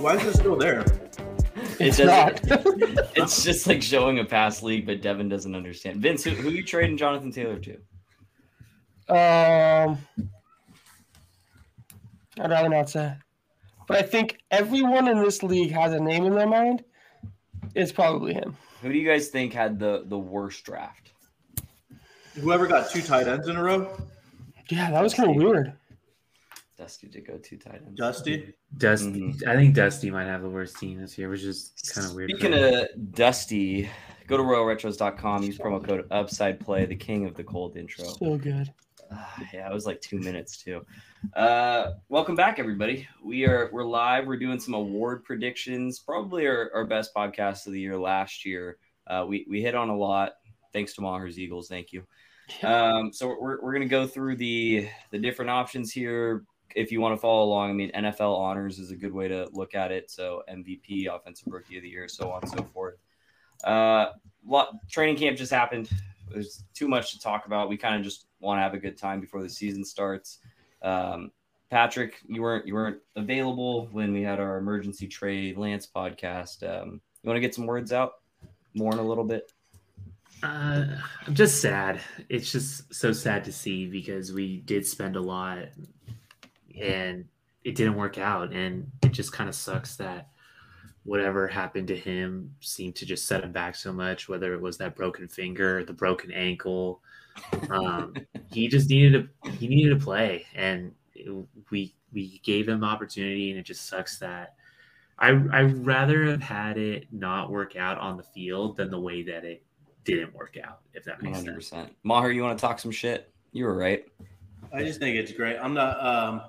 why is it still there? It doesn't. it's just like showing a past league, but Devin doesn't understand. Vince, who, who you trading Jonathan Taylor to? Um, I'd rather not say. But I think everyone in this league has a name in their mind. It's probably him. Who do you guys think had the the worst draft? Whoever got two tight ends in a row? Yeah, that was kind of weird. Dusty to go two tight ends. Dusty. Dusty, Mhm. I think Dusty might have the worst team this year, which is kind of weird. Speaking of Dusty, go to royalretros.com, use promo code Upside Play, the king of the cold intro. So good. Ah, yeah, it was like two minutes too. Uh, welcome back, everybody. We are we're live. We're doing some award predictions. Probably our, our best podcast of the year last year. Uh, we we hit on a lot. Thanks to Maher's Eagles. Thank you. Um, so we're, we're gonna go through the the different options here. If you want to follow along, I mean NFL honors is a good way to look at it. So MVP, Offensive Rookie of the Year, so on and so forth. Uh, lot training camp just happened. There's too much to talk about. We kind of just want to have a good time before the season starts. Um, Patrick, you weren't you weren't available when we had our emergency trade Lance podcast. Um, you want to get some words out, mourn a little bit. Uh, I'm just sad. It's just so sad to see because we did spend a lot and it didn't work out. And it just kind of sucks that whatever happened to him seemed to just set him back so much, whether it was that broken finger, the broken ankle. Um, he just needed to he needed to play and we we gave him opportunity and it just sucks that I I'd rather have had it not work out on the field than the way that it didn't work out, if that makes 100. sense. percent Maher, you want to talk some shit? You were right. I just think it's great. I'm not. Um,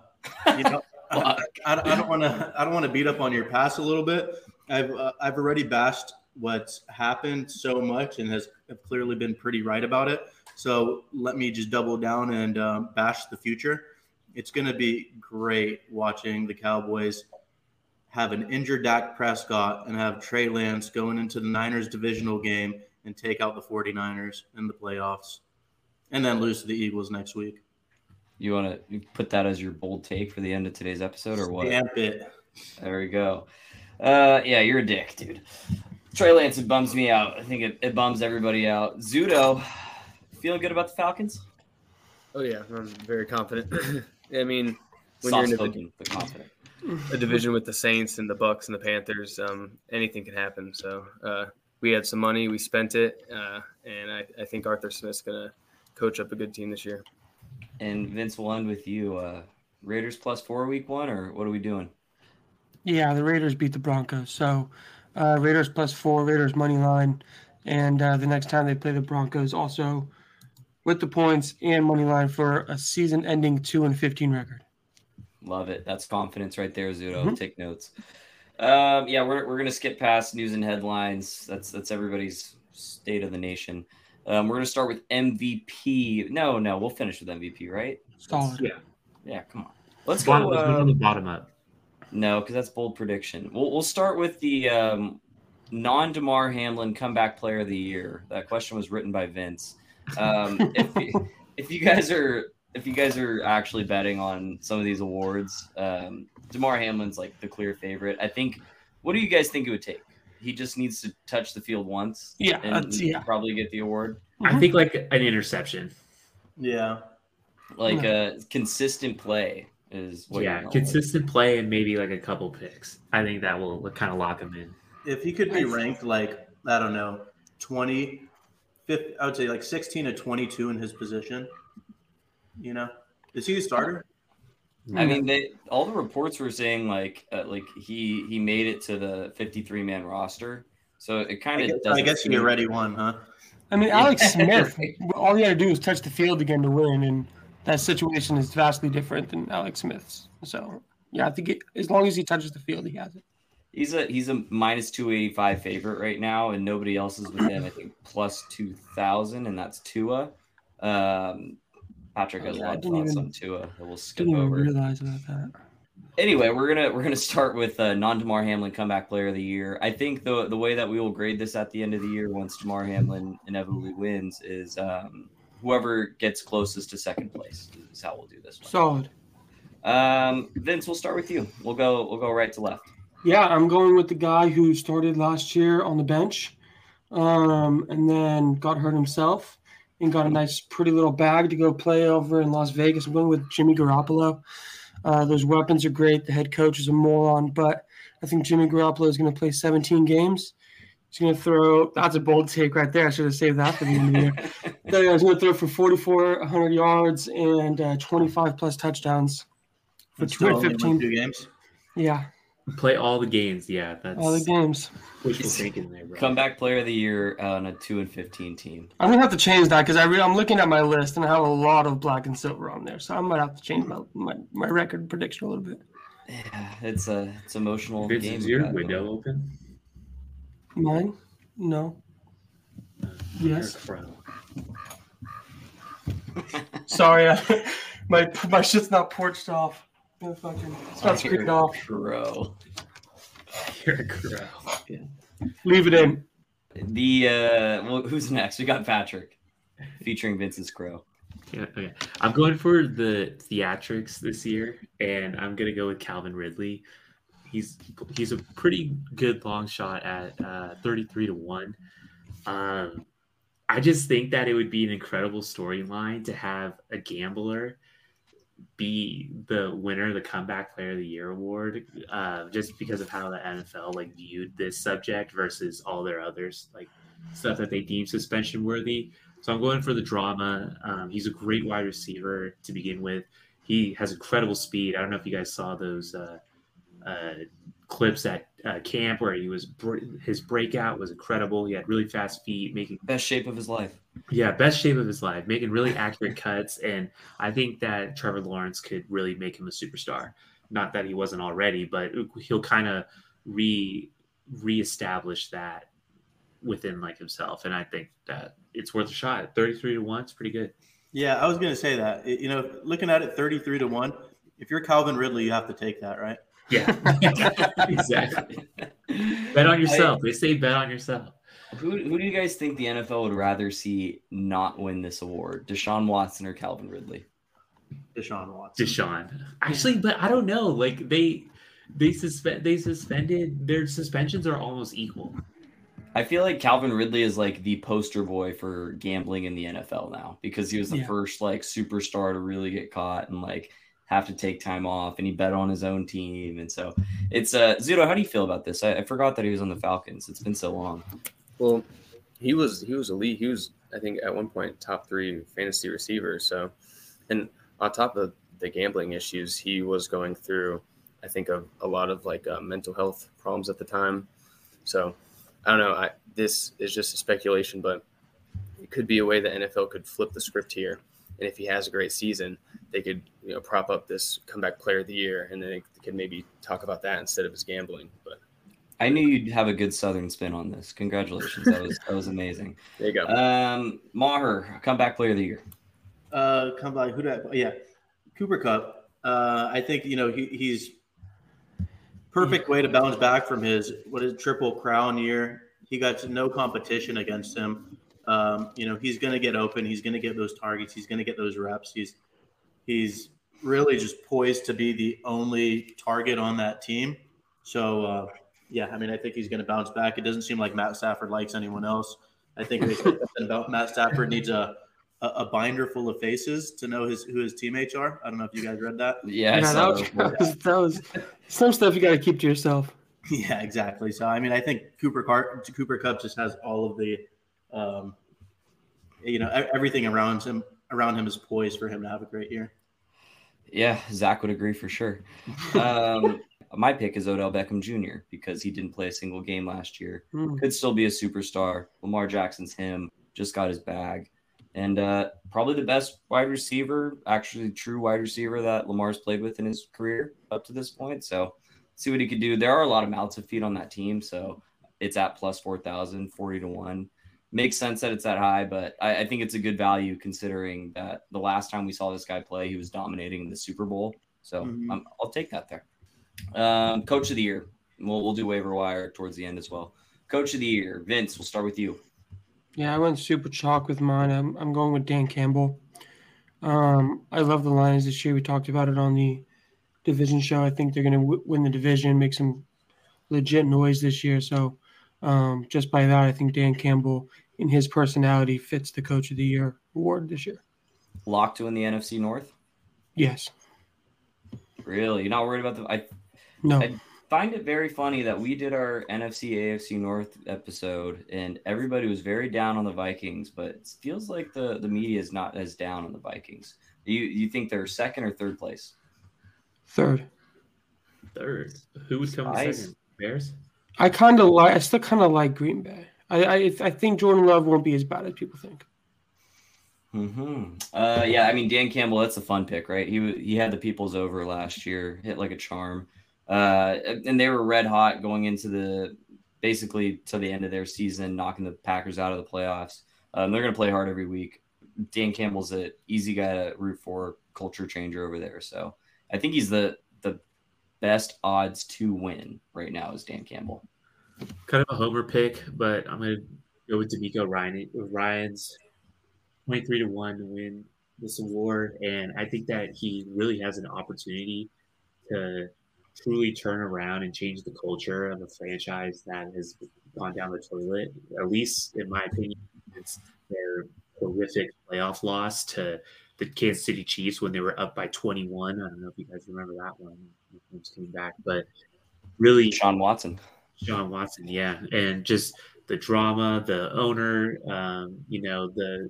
you know, I, I, I don't want to. I don't want to beat up on your past a little bit. I've uh, I've already bashed what's happened so much and has have clearly been pretty right about it. So let me just double down and um, bash the future. It's going to be great watching the Cowboys have an injured Dak Prescott and have Trey Lance going into the Niners divisional game and take out the 49ers in the playoffs and then lose to the Eagles next week. You want to put that as your bold take for the end of today's episode, or what? Stamp it. There we go. Uh, yeah, you're a dick, dude. Trey Lance, it bums me out. I think it, it bums everybody out. Zudo, feeling good about the Falcons? Oh yeah, I'm very confident. I mean, when Soft you're in a, spoken, but confident. a division with the Saints and the Bucs and the Panthers, um, anything can happen. So uh, we had some money, we spent it, uh, and I, I think Arthur Smith's gonna coach up a good team this year. And Vince, we'll end with you. Uh, Raiders plus four week one, or what are we doing? Yeah, the Raiders beat the Broncos. So uh, Raiders plus four, Raiders money line. And uh, the next time they play the Broncos, also with the points and money line for a season ending 2 and 15 record. Love it. That's confidence right there, Zudo. Mhm. Take notes. Um, yeah, we're, we're gonna skip past news and headlines. That's that's everybody's state of the nation. Um, we're gonna start with MVP. No, no, we'll finish with MVP, right? Solid. Yeah. Yeah, come on. Let's Bottom, go. uh, from the bottom up. No, because that's bold prediction. We'll we'll start with the um, non Damar Hamlin comeback player of the year. That question was written by Vince. Um, if you, if you guys are if you guys are actually betting on some of these awards, um, Damar Hamlin's like the clear favorite. I think. What do you guys think it would take? He just needs to touch the field once. Yeah, and that's- yeah. probably get the award. I mhm. think like an interception. Yeah. Like a uh, consistent play is what. yeah, you're going consistent play and maybe like a couple picks. I think that will kind of lock him in. If he could be ranked like, I don't know, 20, 50, I would say like 16 to 22 in his position, you know, is he a starter? I mean, they all the reports were saying like uh, like he he made it to the 53 man roster, so it kind of doesn't. I guess he seem- already won, huh? I mean, Alex Smith, all he had to do was touch the field again to win. And that situation is vastly different than Alex Smith's. So, yeah, I think it, as long as he touches the field, he has it. He's a he's a minus 285 favorite right now, and nobody else is within I think plus 2,000, and that's Tua. Um, Patrick has Oh, a yeah, I lot of didn't thoughts even- on Tua that we'll skip Didn't even over. realize about that. anyway, we're gonna we're gonna start with uh, non Damar Hamlin comeback player of the year. I think the the way that we will grade this at the end of the year once Damar Hamlin inevitably wins is um, whoever gets closest to second place is how we'll do this one. Solid. Um, Vince, we'll start with you. We'll go we'll go right to left. Yeah, I'm going with the guy who started last year on the bench, um, and then got hurt himself and got a nice, pretty little bag to go play over in Las Vegas. I'm going with Jimmy Garoppolo. Uh, those weapons are great. The head coach is a moron, but I think Jimmy Garoppolo is going to play 17 games. He's going to throw. That's a bold take right there. I should have saved that for the end of the year. He's going to throw for 4,400 yards and uh, 25 plus touchdowns for It's still only won 15. games. Yeah, Play all the games. Yeah, that's all the games. wishful thinking there, bro. Comeback player of the year on a two and fifteen team. I'm gonna have to change that because I re- I'm looking at my list and I have a lot of black and silver on there, so I might have to change my my, my record prediction a little bit. Yeah, it's a it's emotional Vince, game. is your that, window though. open? Mine? No. Uh, yes. You're a pro. Sorry, I, my my shit's not porched off. No fucking, it's not screened off. Bro. You're a pro. Leave it in. The uh well, who's next? We got Patrick featuring Vincent Crow. Yeah, okay. I'm going for the theatrics this year, and I'm gonna go with Calvin Ridley. He's he's a pretty good long shot at uh, 33 to one. Um, I just think that it would be an incredible storyline to have a gambler be the winner of the comeback player of the year award, uh, just because of how the NFL like viewed this subject versus all their others like stuff that they deem suspension worthy. So I'm going for the drama. Um, he's a great wide receiver to begin with. He has incredible speed. I don't know if you guys saw those uh, uh, clips at uh, camp where he was br- his breakout was incredible. He had really fast feet, making Best shape of his life. yeah best shape of his life, making really accurate cuts. And I think that Trevor Lawrence could really make him a superstar. Not that he wasn't already, but he'll kind of re reestablish that within like himself. And I think that it's worth a shot. 33 to 1, it's pretty good. Yeah, I was going to say that. You know, looking at it 33 to 1, if you're Calvin Ridley, you have to take that, right? Yeah. exactly. Bet on yourself. they say bet on yourself. Who who do you guys think the NFL would rather see not win this award? Deshaun Watson or Calvin Ridley? Deshaun Watson. Deshaun. Actually, but I don't know. Like they they suspend they suspended their suspensions are almost equal. I feel like Calvin Ridley is like the poster boy for gambling in the NFL now because he was the Yeah. first like superstar to really get caught and like have to take time off and he bet on his own team and so it's uh Zudo, how do you feel about this? I, I forgot that he was on the Falcons. It's been so long. Well, he was he was elite. He was I think at one point top three fantasy receiver. So, and on top of the gambling issues, he was going through I think of a lot of like uh, mental health problems at the time. So, I don't know. I this is just a speculation, but it could be a way the NFL could flip the script here. And if he has a great season, they could you know prop up this comeback player of the year, and then they could maybe talk about that instead of his gambling. But I knew you'd have a good southern spin on this. Congratulations. That was that was amazing. there you go. Um Maher, comeback player of the year. Uh, come by. Who did I? Yeah, Cooper Kupp. Uh, I think you know he, he's perfect way to bounce back from his what is it, triple crown year. He got no competition against him. Um, you know he's going to get open. He's going to get those targets. He's going to get those reps. He's he's really just poised to be the only target on that team. So uh, yeah, I mean I think he's going to bounce back. It doesn't seem like Matt Stafford likes anyone else. I think they said about Matt Stafford needs a a, a binder full of faces to know his who his teammates are. I don't know if you guys read that. Yeah, Yeah, that, was, that. that, was, that was some stuff you got to keep to yourself. Yeah, exactly. So I mean, I think Cooper Car- Cooper Kupp just has all of the, um, you know, everything around him around him is poised for him to have a great year. Yeah, Zach would agree for sure. Um, my pick is Odell Beckham Jr. because he didn't play a single game last year. Hmm. Could still be a superstar. Lamar Jackson's him, just got his bag. And uh, probably the best wide receiver, actually true wide receiver that Lamar's played with in his career up to this point. So see what he could do. There are a lot of mouths to feed on that team. So it's at plus 4,000, 40 to 1. Makes sense that it's that high, but I, I think it's a good value considering that the last time we saw this guy play, he was dominating the Super Bowl. So Mhm. um, I'll take that there. Um, Coach of the year. We'll, we'll do waiver wire towards the end as well. Coach of the year, Vince. We'll start with you. Yeah, I went super chalk with mine. I'm, I'm going with Dan Campbell. Um, I love the Lions this year. We talked about it on the division show. I think they're going to w- win the division, make some legit noise this year. So um, just by that, I think Dan Campbell, in his personality, fits the Coach of the Year award this year. Locked to win the NFC North. Yes. Really, you're not worried about the? I No. I find it very funny that we did our NFC AFC North episode and everybody was very down on the Vikings, but it feels like the the media is not as down on the Vikings. You you think they're second or third place? Third. Third. Who would come Nice. second? Bears? I kind of like. I still kind of like Green Bay. I, I I think Jordan Love won't be as bad as people think. hmm Uh, yeah, I mean Dan Campbell, that's a fun pick, right? He he had the Peoples over last year, hit like a charm, uh, and they were red hot going into the basically to the end of their season, knocking the Packers out of the playoffs. Um, they're going to play hard every week. Dan Campbell's an easy guy to root for, culture changer over there. So I think he's the the best odds to win right now is Dan Campbell. Kind of a homer pick, but I'm gonna go with DeMeco Ryan. Ryan's 23 to 1 to win this award. And I think that he really has an opportunity to truly turn around and change the culture of a franchise that has gone down the toilet. At least, in my opinion, it's their horrific playoff loss to the Kansas City Chiefs when they were up by 21. I don't know if you guys remember that one. Mahomes Came back, but really, Sean Watson. Sean Watson, yeah, and just the drama, the owner, um, you know, the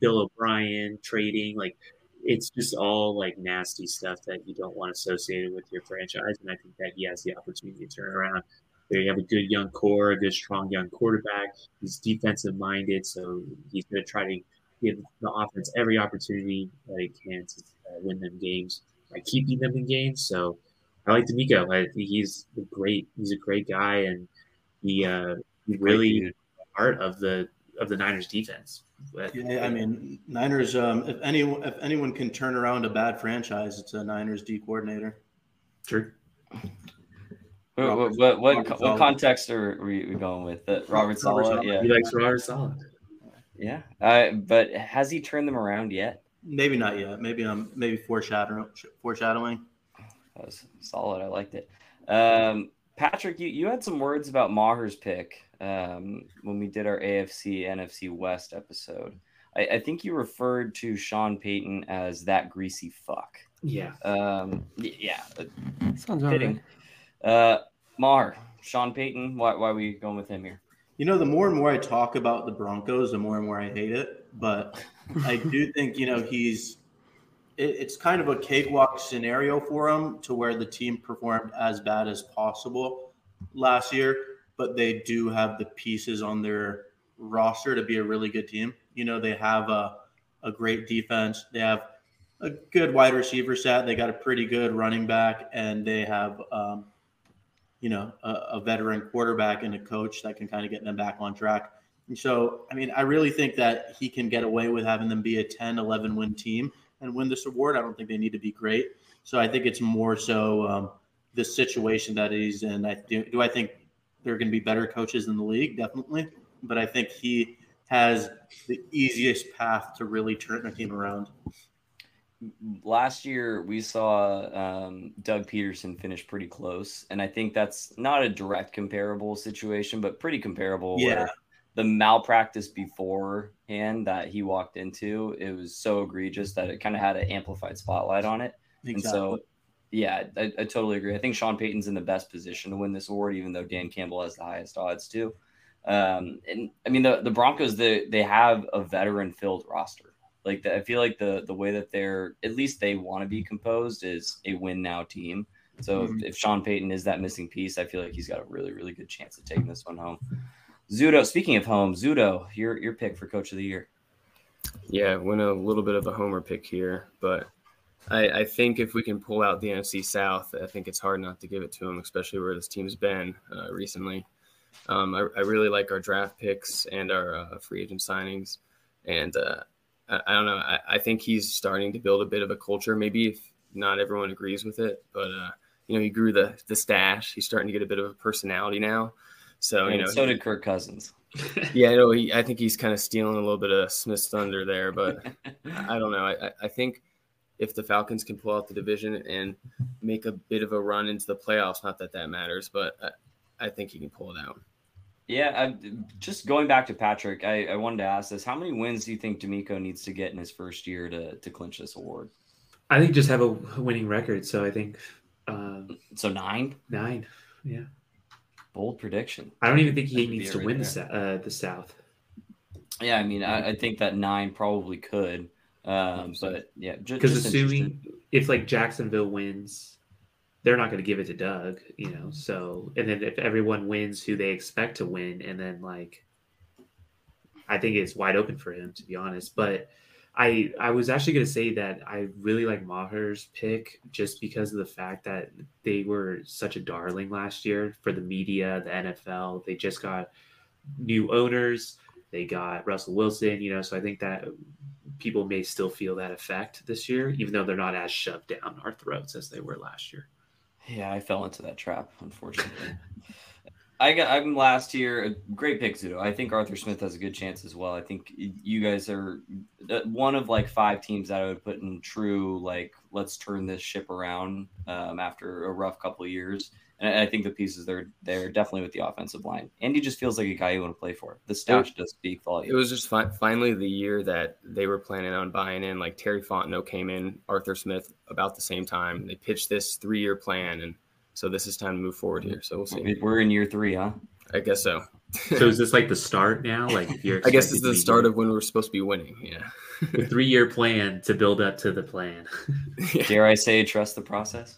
Bill O'Brien trading, like it's just all like nasty stuff that you don't want associated with your franchise. And I think that he has the opportunity to turn around. They have a good young core, a good strong young quarterback. He's defensive minded, so he's going to try to give the offense every opportunity that he can to uh, win them games by keeping them in games. So I like DeMeco. I think he's a great. He's a great guy, and he uh, he really part of the of the Niners defense. But- Yeah, I mean, Niners. Um, if anyone, if anyone can turn around a bad franchise, it's a Niners D coordinator. True. What, Robert- what, what, Robert what, context are we, we going with? Uh, Robert Robert Sala? Saleh. Yeah. He likes Robert Solid. Yeah. Uh, but has he turned them around yet? Maybe not yet. Maybe I'm maybe foreshadowing. Foreshadowing. That was solid. I liked it. Um, Patrick, you, you had some words about Maher's pick um, when we did our AFC NFC West episode. I, I think you referred to Sean Payton as that greasy fuck. Yeah. Um, yeah, Sounds all fitting. right. Uh, Maher, Sean Payton. Why, why are we going with him here? You know, the more and more I talk about the Broncos, the more and more I hate it. But I do think you know he's. It, it's kind of a cakewalk scenario for them to where the team performed as bad as possible last year, but they do have the pieces on their roster to be a really good team. You know, they have a a great defense. They have a good wide receiver set. They got a pretty good running back, and they have um, you know, a, a veteran quarterback and a coach that can kind of get them back on track. And so, I mean, I really think that he can get away with having them be a 10, 11 win team and win this award. I don't think they need to be great. So I think it's more so um, the situation that he's in. I do, do I think there are going to be better coaches in the league? Definitely. But I think he has the easiest path to really turn the team around. last year we saw um, Doug Pederson finish pretty close, and I think that's not a direct comparable situation, but pretty comparable. Yeah. where the malpractice beforehand that he walked into, it was so egregious that it kind of had an amplified spotlight on it. Exactly. And so, yeah, I, I totally agree. I think Sean Payton's in the best position to win this award, even though Dan Campbell has the highest odds too. Um, and I mean, the, the Broncos, they, they have a veteran filled roster. Like the, I feel like the the way that they're at least they want to be composed is a win now team. So Mhm. if, if Sean Payton is that missing piece, I feel like he's got a really really good chance of taking this one home. Zudo, speaking of home, Zudo, your your pick for coach of the year. Yeah, went a little bit of a homer pick here, but I, I think if we can pull out the NFC South, I think it's hard not to give it to him, especially where this team's been uh, recently. Um, I, I really like our draft picks and our uh, free agent signings, and uh, I, I don't know. I, I think he's starting to build a bit of a culture. Maybe if not everyone agrees with it, but uh, you know, he grew the the stash. He's starting to get a bit of a personality now. So you know, so he- did Kirk Cousins. yeah, no, he, I think he's kind of stealing a little bit of Smith's thunder there, but I don't know. I, I- I think if the Falcons can pull out the division and make a bit of a run into the playoffs, not that that matters, but I, I think he can pull it out. Yeah, I, just going back to Patrick, I, I wanted to ask this: How many wins do you think DeMeco needs to get in his first year to to clinch this award? I think just have a winning record. So I think um, So nine, nine. Yeah, bold prediction. I don't even think he needs to right win the uh, the South. Yeah, I mean, I, I think that nine probably could, um, but yeah, Because assuming if like Jacksonville wins, they're not going to give it to Doug, you know. So and then if everyone wins who they expect to win, and then like, I think it's wide open for him to be honest. But I I was actually going to say that I really like Maher's pick just because of the fact that they were such a darling last year for the media, the NFL. They just got new owners. They got Russell Wilson, you know. So I think that people may still feel that effect this year, even though they're not as shoved down our throats as they were last year. Yeah, I fell into that trap, unfortunately. I got I'm last here. A great pick, Zudo. I think Arthur Smith has a good chance as well. I think you guys are uh, one of like five teams that I would put in true like let's turn this ship around um, after a rough couple of years. And I think the pieces they're they're definitely with the offensive line. Andy just feels like a guy you want to play for. The stats does speak It was just fi- finally the year that they were planning on buying in. Like Terry Fontenot came in, Arthur Smith about the same time. They pitched this three year plan, and so this is time to move forward here. So we'll see. We're in year three, huh? I guess so. So is this like the start now? Like if you're I guess expected it's the start of when we're supposed to be winning. Yeah. the three year plan to build up to the plan. Dare I say, trust the process?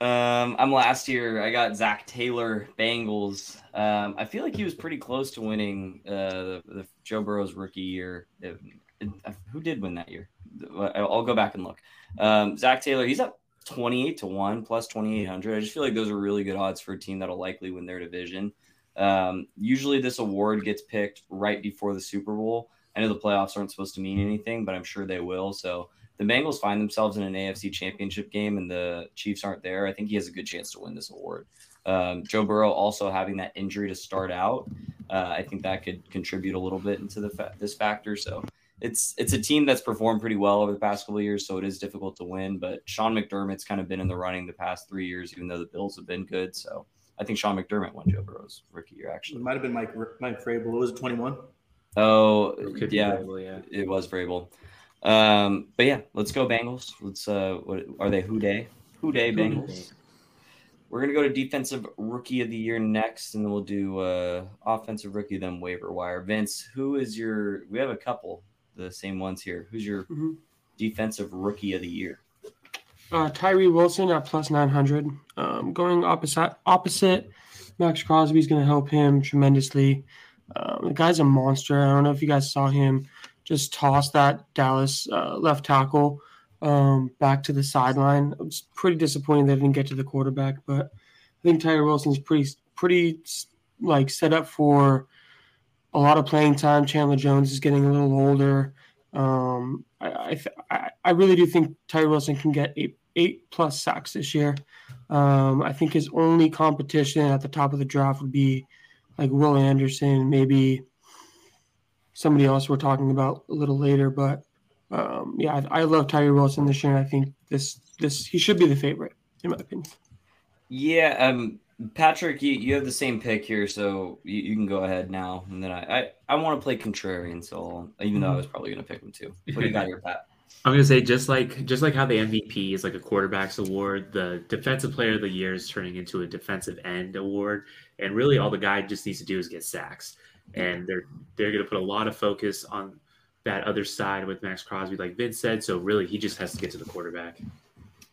um, I'm last year. I got Zac Taylor, Bengals. Um, I feel like he was pretty close to winning uh, the, the Joe Burrow's rookie year. It- it- who did win that year? I'll go back and look. Um, Zac Taylor, he's up 28 to 1 plus 2,800. I just feel like those are really good odds for a team that'll likely win their division. Um, usually, this award gets picked right before the Super Bowl. I know the playoffs aren't supposed to mean anything, but I'm sure they will. So the Bengals find themselves in an AFC championship game and the Chiefs aren't there, I think he has a good chance to win this award. Um, Joe Burrow also having that injury to start out, uh, I think that could contribute a little bit into the fa- this factor. So it's it's a team that's performed pretty well over the past couple of years, so it is difficult to win. But Sean McDermott's kind of been in the running the past three years, even though the Bills have been good. So I think Sean McDermott won Joe Burrow's rookie year. Actually, It might have been Mike Mike Vrabel. It was it 21? oh Could yeah, Vrabel, yeah. it was Vrabel. Um, but yeah, let's go Bengals. Let's uh, what are they? Who Dey? Who Dey Bengals? We're gonna go to defensive rookie of the year next, and then we'll do uh, offensive rookie, then waiver wire. Vince, who is your? We have a couple, the same ones here. Who's your Mhm. defensive rookie of the year? Uh, Tyree Wilson at plus 900. Um, going opposite, opposite Maxx Crosby is going to help him tremendously. Um, the guy's a monster. I don't know if you guys saw him just toss that Dallas uh, left tackle um, back to the sideline. I was pretty disappointed they didn't get to the quarterback, but I think Tyree Wilson's pretty, pretty like set up for a lot of playing time. Chandler Jones is getting a little older. Um, I, I, I really do think Tyree Wilson can get eight eight plus sacks this year. Um, I think his only competition at the top of the draft would be like Will Anderson, maybe somebody else we're talking about a little later. But um, yeah, I, I love Tyree Wilson this year. And I think this this he should be the favorite in my opinion. Yeah, um, Patrick, you, you have the same pick here, so you, you can go ahead now, and then I I, I want to play contrarian, so I'll, even though I mm-hmm. was probably gonna pick him too. What do you got here, Pat? I'm gonna say just like just like how the MVP is like a quarterback's award, the defensive player of the year is turning into a defensive end award, and really all the guy just needs to do is get sacks, and they're they're gonna put a lot of focus on that other side with Maxx Crosby, like Vince said. So really, he just has to get to the quarterback.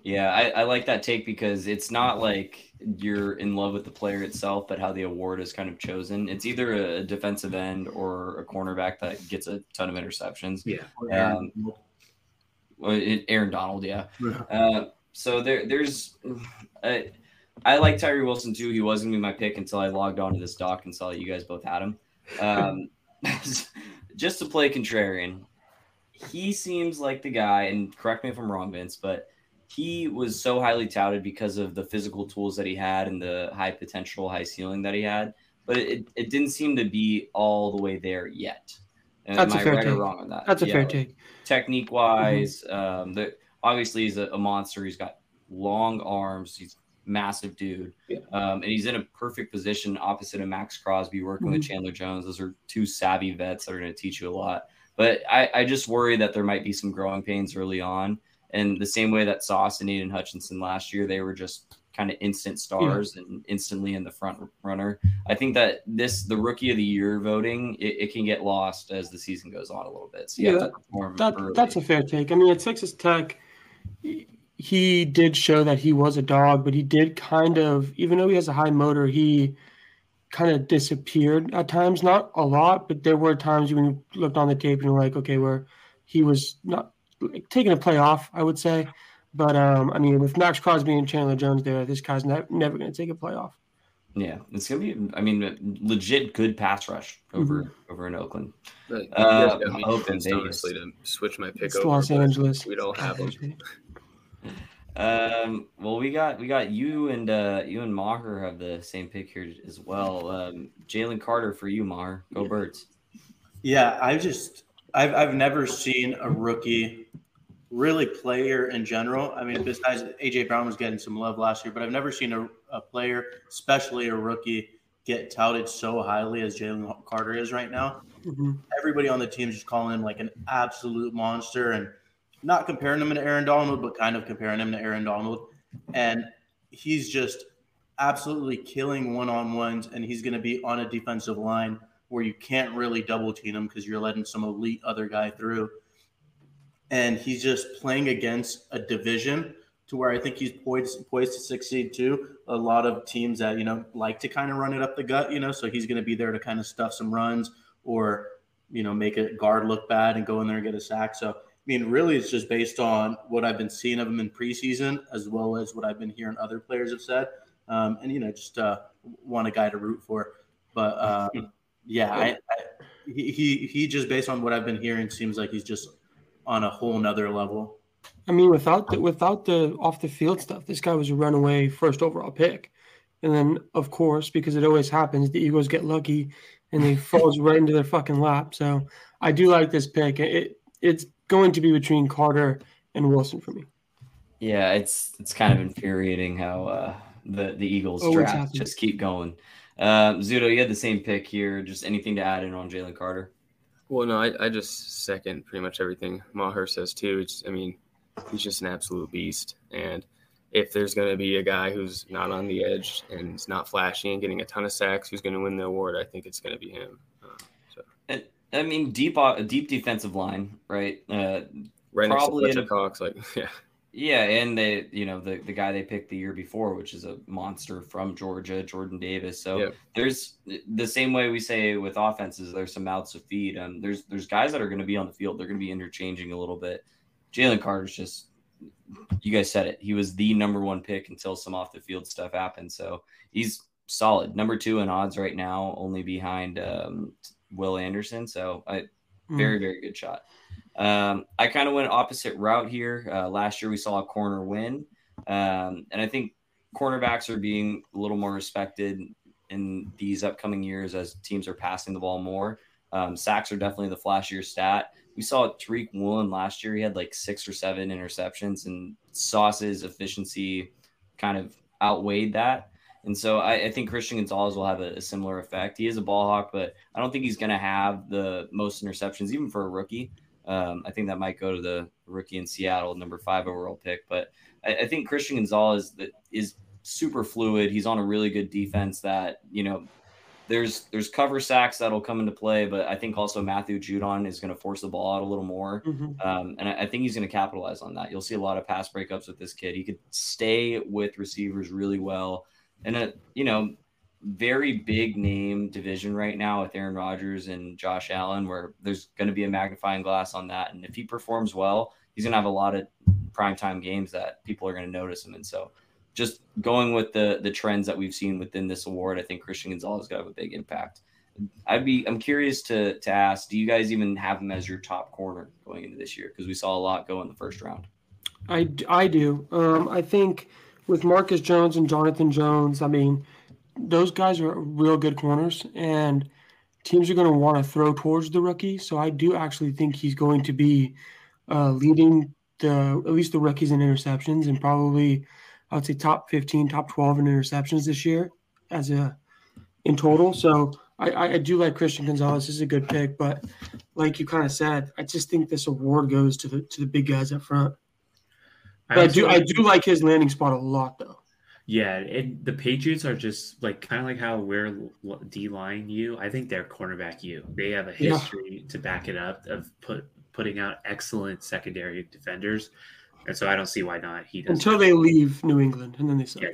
Yeah, I, I like that take because it's not like you're in love with the player itself, but how the award is kind of chosen. It's either a defensive end or a cornerback that gets a ton of interceptions. Yeah, Um, Well, Aaron Donald, yeah. Uh, so there, there's, I, I like Tyree Wilson too. He was gonna be my pick until I logged onto this doc and saw that you guys both had him. Um, just to play contrarian, he seems like the guy. And correct me if I'm wrong, Vince, but he was so highly touted because of the physical tools that he had and the high potential, high ceiling that he had. But it, it didn't seem to be all the way there yet. Am That's a I fair right or wrong on that? That's a Yeah, fair like- take. technique wise. Um, the, obviously, he's a, a monster. He's got long arms. He's massive dude. Yeah. Um, and he's in a perfect position opposite of Maxx Crosby, working with Mm-hmm. Chandler Jones. Those are two savvy vets that are going to teach you a lot. But I, I just worry that there might be some growing pains early on. And the same way that Sauce and Aidan Hutchinson last year, they were just kind of instant stars and instantly in the front runner. I think that this the rookie of the year voting it, it can get lost as the season goes on a little bit. So you Yeah, have to perform That, that's a fair take. I mean, at Texas Tech, he- did show that he was a dog, but he did kind of, even though he has a high motor, he kind of disappeared at times. Not a lot, but there were times when you looked on the tape and you're like, okay, where he was not taking a play off, I would say. But um, I mean, with Maxx Crosby and Chandler Jones there, this guy's ne- never going to take a playoff. yeah, it's gonna be. I mean, legit good pass rush over Mm-hmm. over in Oakland. But you Uh, guys got me Oakland, honestly, to switch my pick It's over. Los Angeles. We don't have them. Um, well, we got we got you and uh you and Maher have the same pick here as well. Um, Jalen Carter for you, Maher. Go Birds. Yeah, I just I've I've never seen a rookie really player in general. I mean, besides AJ Brown was getting some love last year, but I've never seen a, a player, especially a rookie, get touted so highly as Jalen Carter is right now. Mhm. Everybody on the team is just calling him like an absolute monster and not comparing him to Aaron Donald, but kind of comparing him to Aaron Donald. And he's just absolutely killing one on ones, and he's going to be on a defensive line where you can't really double team him because you're letting some elite other guy through. And he's just playing against a division to where I think he's poised, poised to succeed too. A lot of teams that, you know, like to kind of run it up the gut, you know, so he's going to be there to kind of stuff some runs or, you know, make a guard look bad and go in there and get a sack. So, I mean, really, it's just based on what I've been seeing of him in preseason, as well as what I've been hearing other players have said, um, and you know, just uh, want a guy to root for. But uh, yeah, I, I, he he he just based on what I've been hearing seems like he's just on a whole nother level. I mean, without the without the off the field stuff, this guy was a runaway first overall pick. And then, of course, because it always happens, the Eagles get lucky and he falls right into their fucking lap. So I do like this pick. It it's going to be between Carter and Wilson for me. Yeah, it's it's kind of infuriating how uh, the the Eagles Oh, draft just keep going. Um, Zudo, you had the same pick here. Just anything to add in on Jalen Carter? Well, no, I, I just second pretty much everything Maher says too. It's, I mean, he's just an absolute beast. And if there's going to be a guy who's not on the edge and is not flashy and getting a ton of sacks, who's going to win the award, I think it's going to be him. Uh, so And, I mean, deep uh, deep defensive line, right? Uh, right Probably next in to a- Fletcher Cox, like yeah, yeah, and they, you know, the the guy they picked the year before, which is a monster from Georgia, Jordan Davis. So there's the same way we say with offenses, there's some mouths to feed. Um, there's there's guys that are going to be on the field. They're going to be interchanging a little bit. Jalen Carter's just, you guys said it. He was the number one pick until some off the field stuff happened. So he's solid. Number two in odds right now, only behind um, Will Anderson. So I Mm. very very good shot. Um, I kind of went opposite route here. Uh, last year we saw a corner win, um, and I think cornerbacks are being a little more respected in these upcoming years as teams are passing the ball more. Um, sacks are definitely the flashier stat. We saw Tariq Woolen last year; he had like six or seven interceptions, and Sauce's efficiency kind of outweighed that. And so I, I think Christian Gonzalez will have a, a similar effect. He is a ball hawk, but I don't think he's going to have the most interceptions, even for a rookie. Um, I think that might go to the rookie in Seattle, number five overall pick. But I, I think Christian Gonzalez that is super fluid. He's on a really good defense that you know. There's there's cover sacks that'll come into play, but I think also Matthew Judon is going to force the ball out a little more. Mhm. Um, and I, I think he's going to capitalize on that. You'll see a lot of pass breakups with this kid. He could stay with receivers really well. And a you know, very big name division right now with Aaron Rodgers and Josh Allen, where there's going to be a magnifying glass on that. And if he performs well, he's going to have a lot of primetime games that people are going to notice him. And so, just going with the the trends that we've seen within this award, I think Christian Gonzalez got a big impact. I'd be I'm curious to to ask, do you guys even have him as your top corner going into this year? Because we saw a lot go in the first round. I, I do. Um, I think with Marcus Jones and Jonathan Jones, I mean, those guys are real good corners, and teams are going to want to throw towards the rookie. So I do actually think he's going to be uh, leading the at least the rookies in interceptions, and probably I would say top 15, top 12 in interceptions this year as a in total. So I, I do like Christian Gonzalez. This is a good pick, but like you kind of said, I just think this award goes to the to the big guys up front. But I, I do I do like his landing spot a lot though. Yeah, and the Patriots are just like kind of like how we're D line you. I think they're cornerback you. They have a history yeah. to back it up of put putting out excellent secondary defenders, and so I don't see why not. He does until they leave New England and then they suck. Yeah.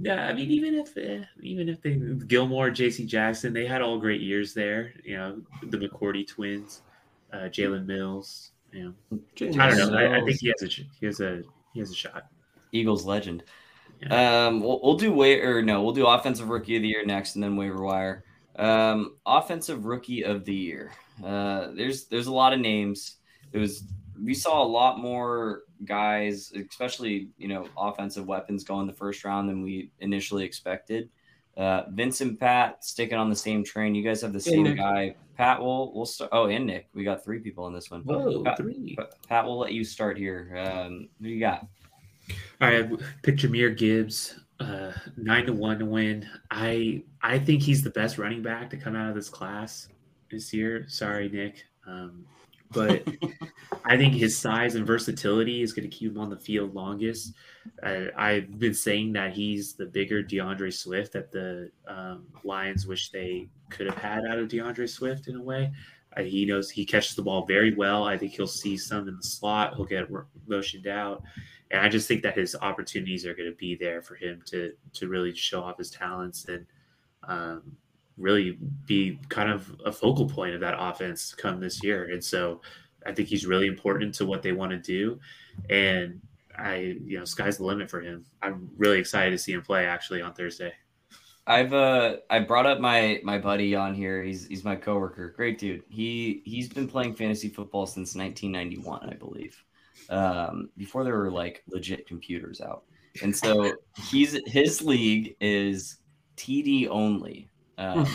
Yeah, I mean, even if eh, even if they Gilmore, J.C. Jackson, they had all great years there. You know, the McCourty twins, uh, Jalen Mills. You know, I don't know. I, I, think he has a he has a he has a shot. Eagles legend. Yeah. Um, we'll, we'll do wait or no, we'll do offensive rookie of the year next, and then waiver wire. Um, offensive rookie of the year. Uh, there's there's a lot of names. It was we saw a lot more guys, especially you know offensive weapons, go in the first round than we initially expected. Uh, Vincent, Pat, sticking on the same train. You guys have the same guy. Pat, will we'll start. Oh, and Nick, we got three people in this one. Whoa, Pat, three. Pat, we'll let you start here. Um, who you got? All right, pick Jahmyr Gibbs, uh, nine to one to win. I I think he's the best running back to come out of this class this year. Sorry, Nick. Um, but I think his size and versatility is going to keep him on the field longest. Uh, I've been saying that he's the bigger D'Andre Swift that the um, Lions wish they could have had out of D'Andre Swift in a way. Uh, he knows he catches the ball very well. I think he'll see some in the slot. He'll get motioned out, and I just think that his opportunities are going to be there for him to to really show off his talents and um, really be kind of a focal point of that offense come this year. And so I think he's really important to what they want to do. And I, you know, sky's the limit for him. I'm really excited to see him play actually on Thursday. I've uh I brought up my my buddy on here. He's he's my coworker. Great dude. He he's been playing fantasy football since 1991, I believe. Um, before there were like legit computers out. And so he's his league is TD only. Um,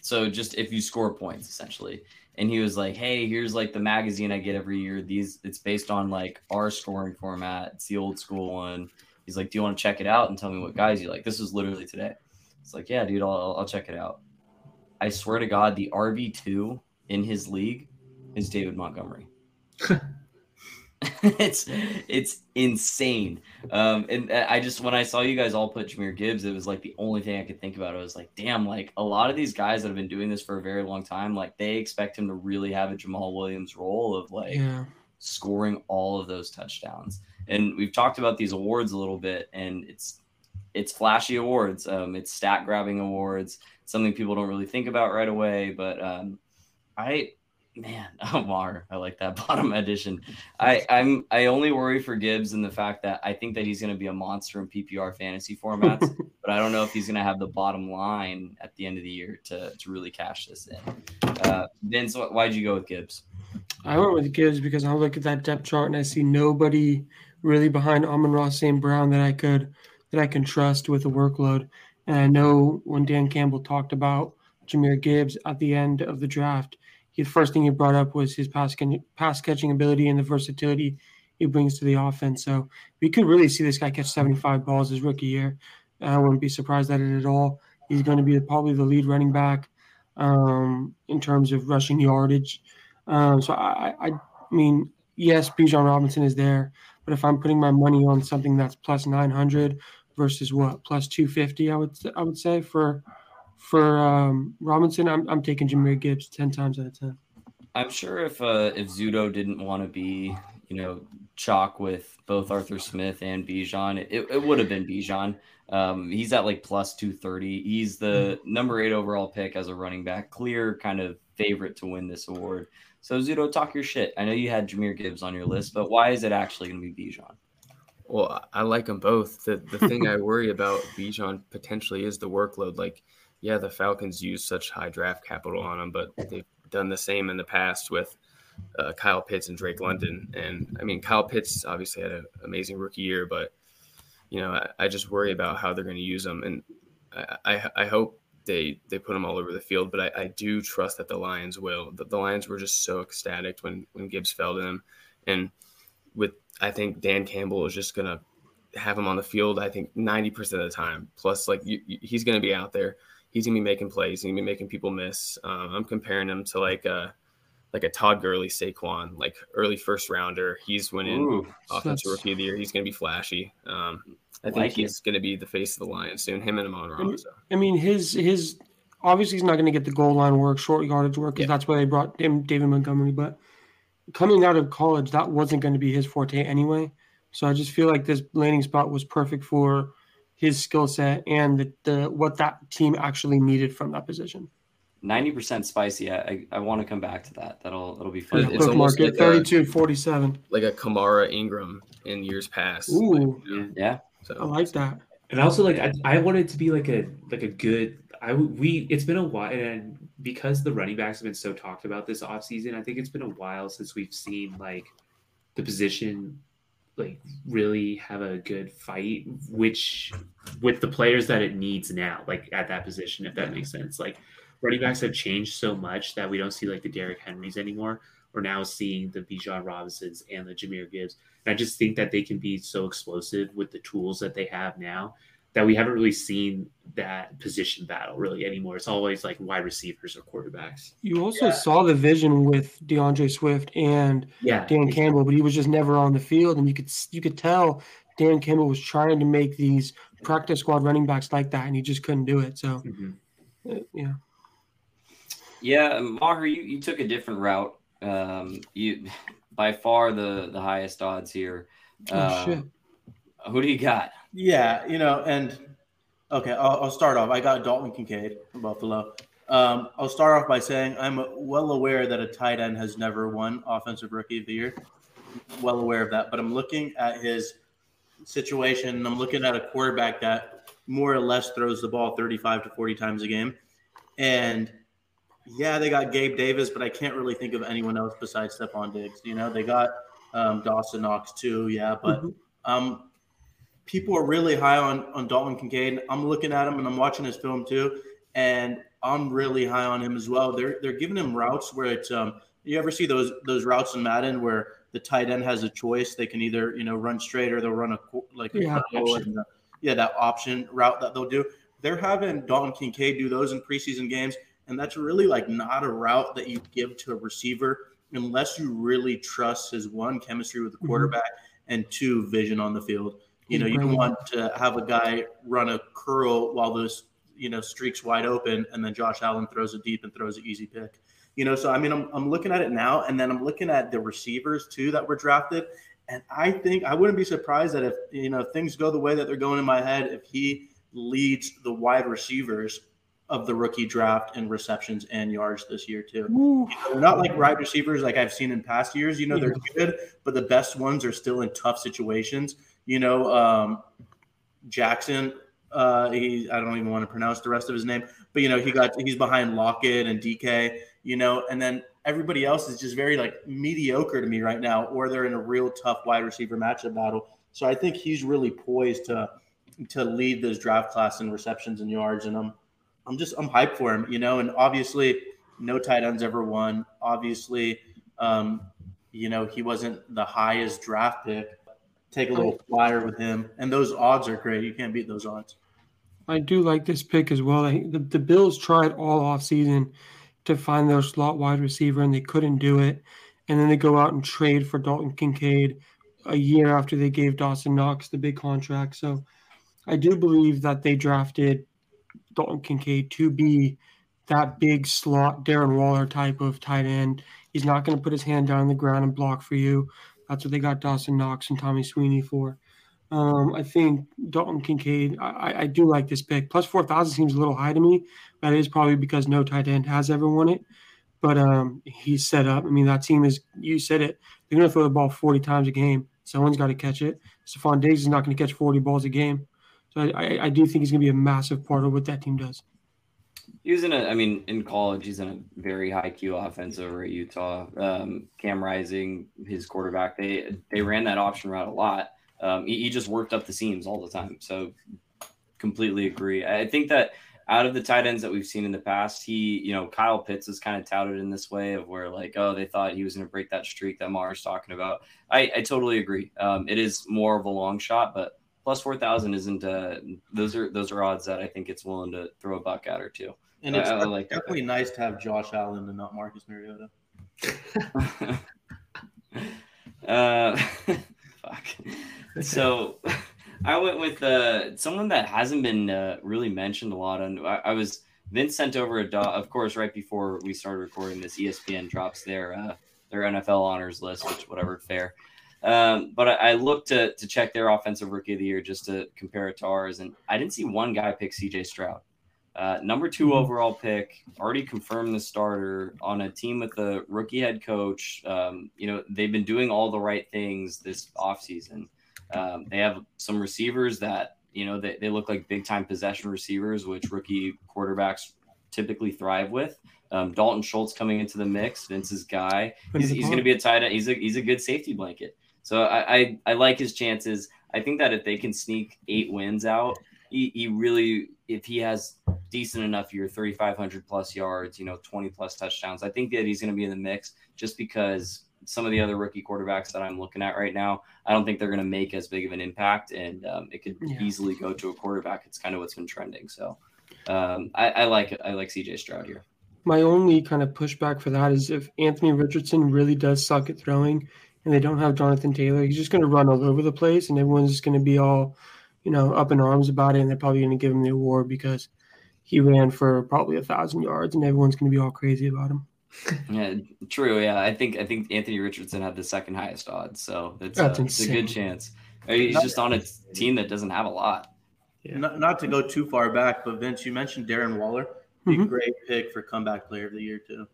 so just if you score points, essentially. And he was like, "Hey, here's like the magazine I get every year. These it's based on like our scoring format. It's the old school one." He's like, "Do you want to check it out and tell me what guys you like?" This was literally today. It's like, "Yeah, dude, I'll I'll check it out." I swear to God, the RB two in his league is David Montgomery. it's it's insane. Um, and I just when I saw you guys all put Jahmyr Gibbs, it was like the only thing I could think about. It was like, damn, like a lot of these guys that have been doing this for a very long time, like they expect him to really have a Jamaal Williams role of like yeah. scoring all of those touchdowns. And we've talked about these awards a little bit, and it's it's flashy awards. Um, it's stat grabbing awards, something people don't really think about right away. But um, I man, Omar, I like that bottom edition. I, I'm I only worry for Gibbs in the fact that I think that he's going to be a monster in PPR fantasy formats, but I don't know if he's going to have the bottom line at the end of the year to to really cash this in. Uh, Vince, why'd you go with Gibbs? I went with Gibbs because I look at that depth chart and I see nobody really behind Amon-Ra St. Brown that I could that I can trust with a workload. And I know when Dan Campbell talked about Jahmyr Gibbs at the end of the draft, the first thing he brought up was his pass, pass catching ability and the versatility he brings to the offense. So we could really see this guy catch 75 balls his rookie year. I wouldn't be surprised at it at all. He's going to be probably the lead running back um, in terms of rushing yardage. Um, so I, I, mean, yes, Bijan Robinson is there, but if I'm putting my money on something that's plus 900 versus what plus 250, I would I would say for for um, Robinson, I'm, I'm taking Jahmyr Gibbs 10 times out of 10. I'm sure if uh, if Zudo didn't want to be, you know, chalk with both Arthur Smith and Bijan, it, it would have been Bijan. Um, he's at like plus 230. He's the mm-hmm. number eight overall pick as a running back, clear kind of favorite to win this award. So, Zudo, talk your shit. I know you had Jahmyr Gibbs on your list, but why is it actually going to be Bijan? Well, I like them both. The, the thing I worry about Bijan potentially is the workload. Like, yeah, the Falcons use such high draft capital on him, but they've done the same in the past with uh, Kyle Pitts and Drake London. And I mean, Kyle Pitts obviously had an amazing rookie year, but you know, I, I just worry about how they're going to use them. And I, I, I, hope they they put them all over the field, but I, I do trust that the Lions will. The, the Lions were just so ecstatic when when Gibbs fell to them, and with I think Dan Campbell is just going to have him on the field. I think ninety percent of the time. Plus, like you, you, he's going to be out there. He's going to be making plays. He's to be making people miss. Um, I'm comparing him to like a like a Todd Gurley, Saquon, like early first rounder. He's winning Ooh, offensive rookie of the year. He's going to be flashy. Um, I think Like he's going to be the face of the Lions soon. Him and Amon-Ra. So. I mean, his his obviously he's not going to get the goal line work, short yardage work, because Yeah. that's why they brought him David Montgomery. But coming out of college, that wasn't going to be his forte anyway. So I just feel like this landing spot was perfect for his skill set and the, the what that team actually needed from that position. Ninety percent spicy. I, I, I want to come back to that. That'll it'll be fun. It's Quick almost market, like a- 32 47. Like a Kamara Ingram in years past. Ooh. Like, you Yeah. so. I like that. And also, like I, I wanted to be like a like a good. I we it's been a while, and because the running backs have been so talked about this offseason, I think it's been a while since we've seen like the position like really have a good fight, which with the players that it needs now, like at that position, if that makes sense. Like running backs have changed so much that we don't see like the Derrick Henrys anymore. We're now seeing the Bijan Robinsons and the Jahmyr Gibbs. And I just think that they can be so explosive with the tools that they have now that we haven't really seen that position battle really anymore. It's always like wide receivers or quarterbacks. You also saw the vision with D'Andre Swift and Yeah. Dan Campbell, but he was just never on the field, and you could you could tell Dan Campbell was trying to make these practice squad running backs like that, and he just couldn't do it. So, Mhm. uh, yeah, Yeah, Maher, you, you took a different route. Um, you by far the the highest odds here. oh Um, shit, Who do you got? Yeah, you know, and okay, I'll, I'll start off. I got Dalton Kincaid from Buffalo. Um, I'll start off by saying I'm well aware that a tight end has never won Offensive Rookie of the Year. Well aware of that, but I'm looking at his situation. and I'm looking at a quarterback that more or less throws the ball 35 to 40 times a game, and yeah, they got Gabe Davis, but I can't really think of anyone else besides Stefon Diggs. You know, they got um, Dawson Knox too, yeah, but um, people are really high on on Dalton Kincaid. I'm looking at him and I'm watching his film too, and I'm really high on him as well. They're they're giving him routes where it's um you ever see those those routes in Madden where the tight end has a choice. They can either you know run straight or they'll run a like a Yeah. uh, yeah that option route that they'll do. They're having Dalton Kincaid do those in preseason games, and that's really like not a route that you give to a receiver unless you really trust his one chemistry with the Mhm. quarterback and two vision on the field. You know, you don't want to have a guy run a curl while those you know streaks wide open, and then Josh Allen throws it deep and throws an easy pick. You know, so I mean, I'm, I'm looking at it now, and then I'm looking at the receivers too that were drafted, and I think I wouldn't be surprised that if you know things go the way that they're going in my head, if he leads the wide receivers of the rookie draft in receptions and yards this year too. Ooh, They're not like wide receivers like I've seen in past years. You know, they're good, but the best ones are still in tough situations. You know, um, Jackson. Uh, he I don't even want to pronounce the rest of his name, but you know he got he's behind Lockett and DK. You know, and then everybody else is just very like mediocre to me right now, or they're in a real tough wide receiver matchup battle. So I think he's really poised to to lead this draft class in receptions and yards, and I'm I'm just I'm hyped for him. You know, and obviously no tight ends ever won. Obviously, um, you know, he wasn't the highest draft pick. Take a little flyer with him, and those odds are great. You can't beat those odds. I do like this pick as well. I, the, the Bills tried all offseason to find their slot wide receiver, and they couldn't do it. And then they go out and trade for Dalton Kincaid a year after they gave Dawson Knox the big contract. So I do believe that they drafted Dalton Kincaid to be that big slot Darren Waller type of tight end. He's not going to put his hand down on the ground and block for you. That's what they got Dawson Knox and Tommy Sweeney for. Um, I think Dalton Kincaid. I, I- do like this pick. Plus four thousand seems a little high to me. That is probably because no tight end has ever won it. But um, he's set up. I mean, that team is. You said it. They're going to throw the ball forty times a game. Someone's got to catch it. Stefon Diggs is not going to catch forty balls a game. So I, I, I do think he's going to be a massive part of what that team does. He was in a, I mean, in college, he's in a very high Q offense over at Utah. Um, Cam Rising, his quarterback, they they ran that option route a lot. Um, he, he just worked up the seams all the time. So completely agree. I think that out of the tight ends that we've seen in the past, he, you know, Kyle Pitts is kind of touted in this way of where like, oh, they thought he was going to break that streak that Mars talking about. I, I totally agree. Um, it is more of a long shot, but plus four thousand isn't. Uh, those are those are odds that I think it's willing to throw a buck at or two. And it's I like that. definitely nice to have Josh Allen and not Marcus Mariota. uh, fuck. So I went with uh, someone that hasn't been uh, really mentioned a lot. On I, I was Vince sent over a dot, of course right before we started recording this. ESPN drops their uh, their NFL honors list, which whatever fair. Um, but I, I looked to to check their offensive rookie of the year just to compare it to ours, and I didn't see one guy pick C.J. Stroud. Uh, number two overall pick, already confirmed the starter on a team with a rookie head coach. Um, you know, they've been doing all the right things this offseason. Um, they have some receivers that, you know, they, they look like big time possession receivers, which rookie quarterbacks typically thrive with. Um, Dalton Schultz coming into the mix, Vince's guy. He's, he's going to be a tight end. He's a, he's a good safety blanket. So I, I, I like his chances. I think that if they can sneak eight wins out, he, he really, if he has decent enough year, 3,500 plus yards, you know, 20 plus touchdowns, I think that he's going to be in the mix just because some of the other rookie quarterbacks that I'm looking at right now, I don't think they're going to make as big of an impact, and um, it could Yeah. easily go to a quarterback. It's kind of what's been trending. So um, I, I like it. I like CJ Stroud here. My only kind of pushback for that is if Anthony Richardson really does suck at throwing and they don't have Jonathan Taylor, he's just going to run all over the place and everyone's just going to be all, you know, up in arms about it. And they're probably going to give him the award because he ran for probably a thousand yards and everyone's going to be all crazy about him. Yeah, true. Yeah, I think I think Anthony Richardson had the second highest odds, so it's, That's uh, it's a good chance. He's just on a team that doesn't have a lot. Yeah. Not, not to go too far back, but Vince, you mentioned Darren Waller. Be a Mhm. great pick for comeback player of the year too.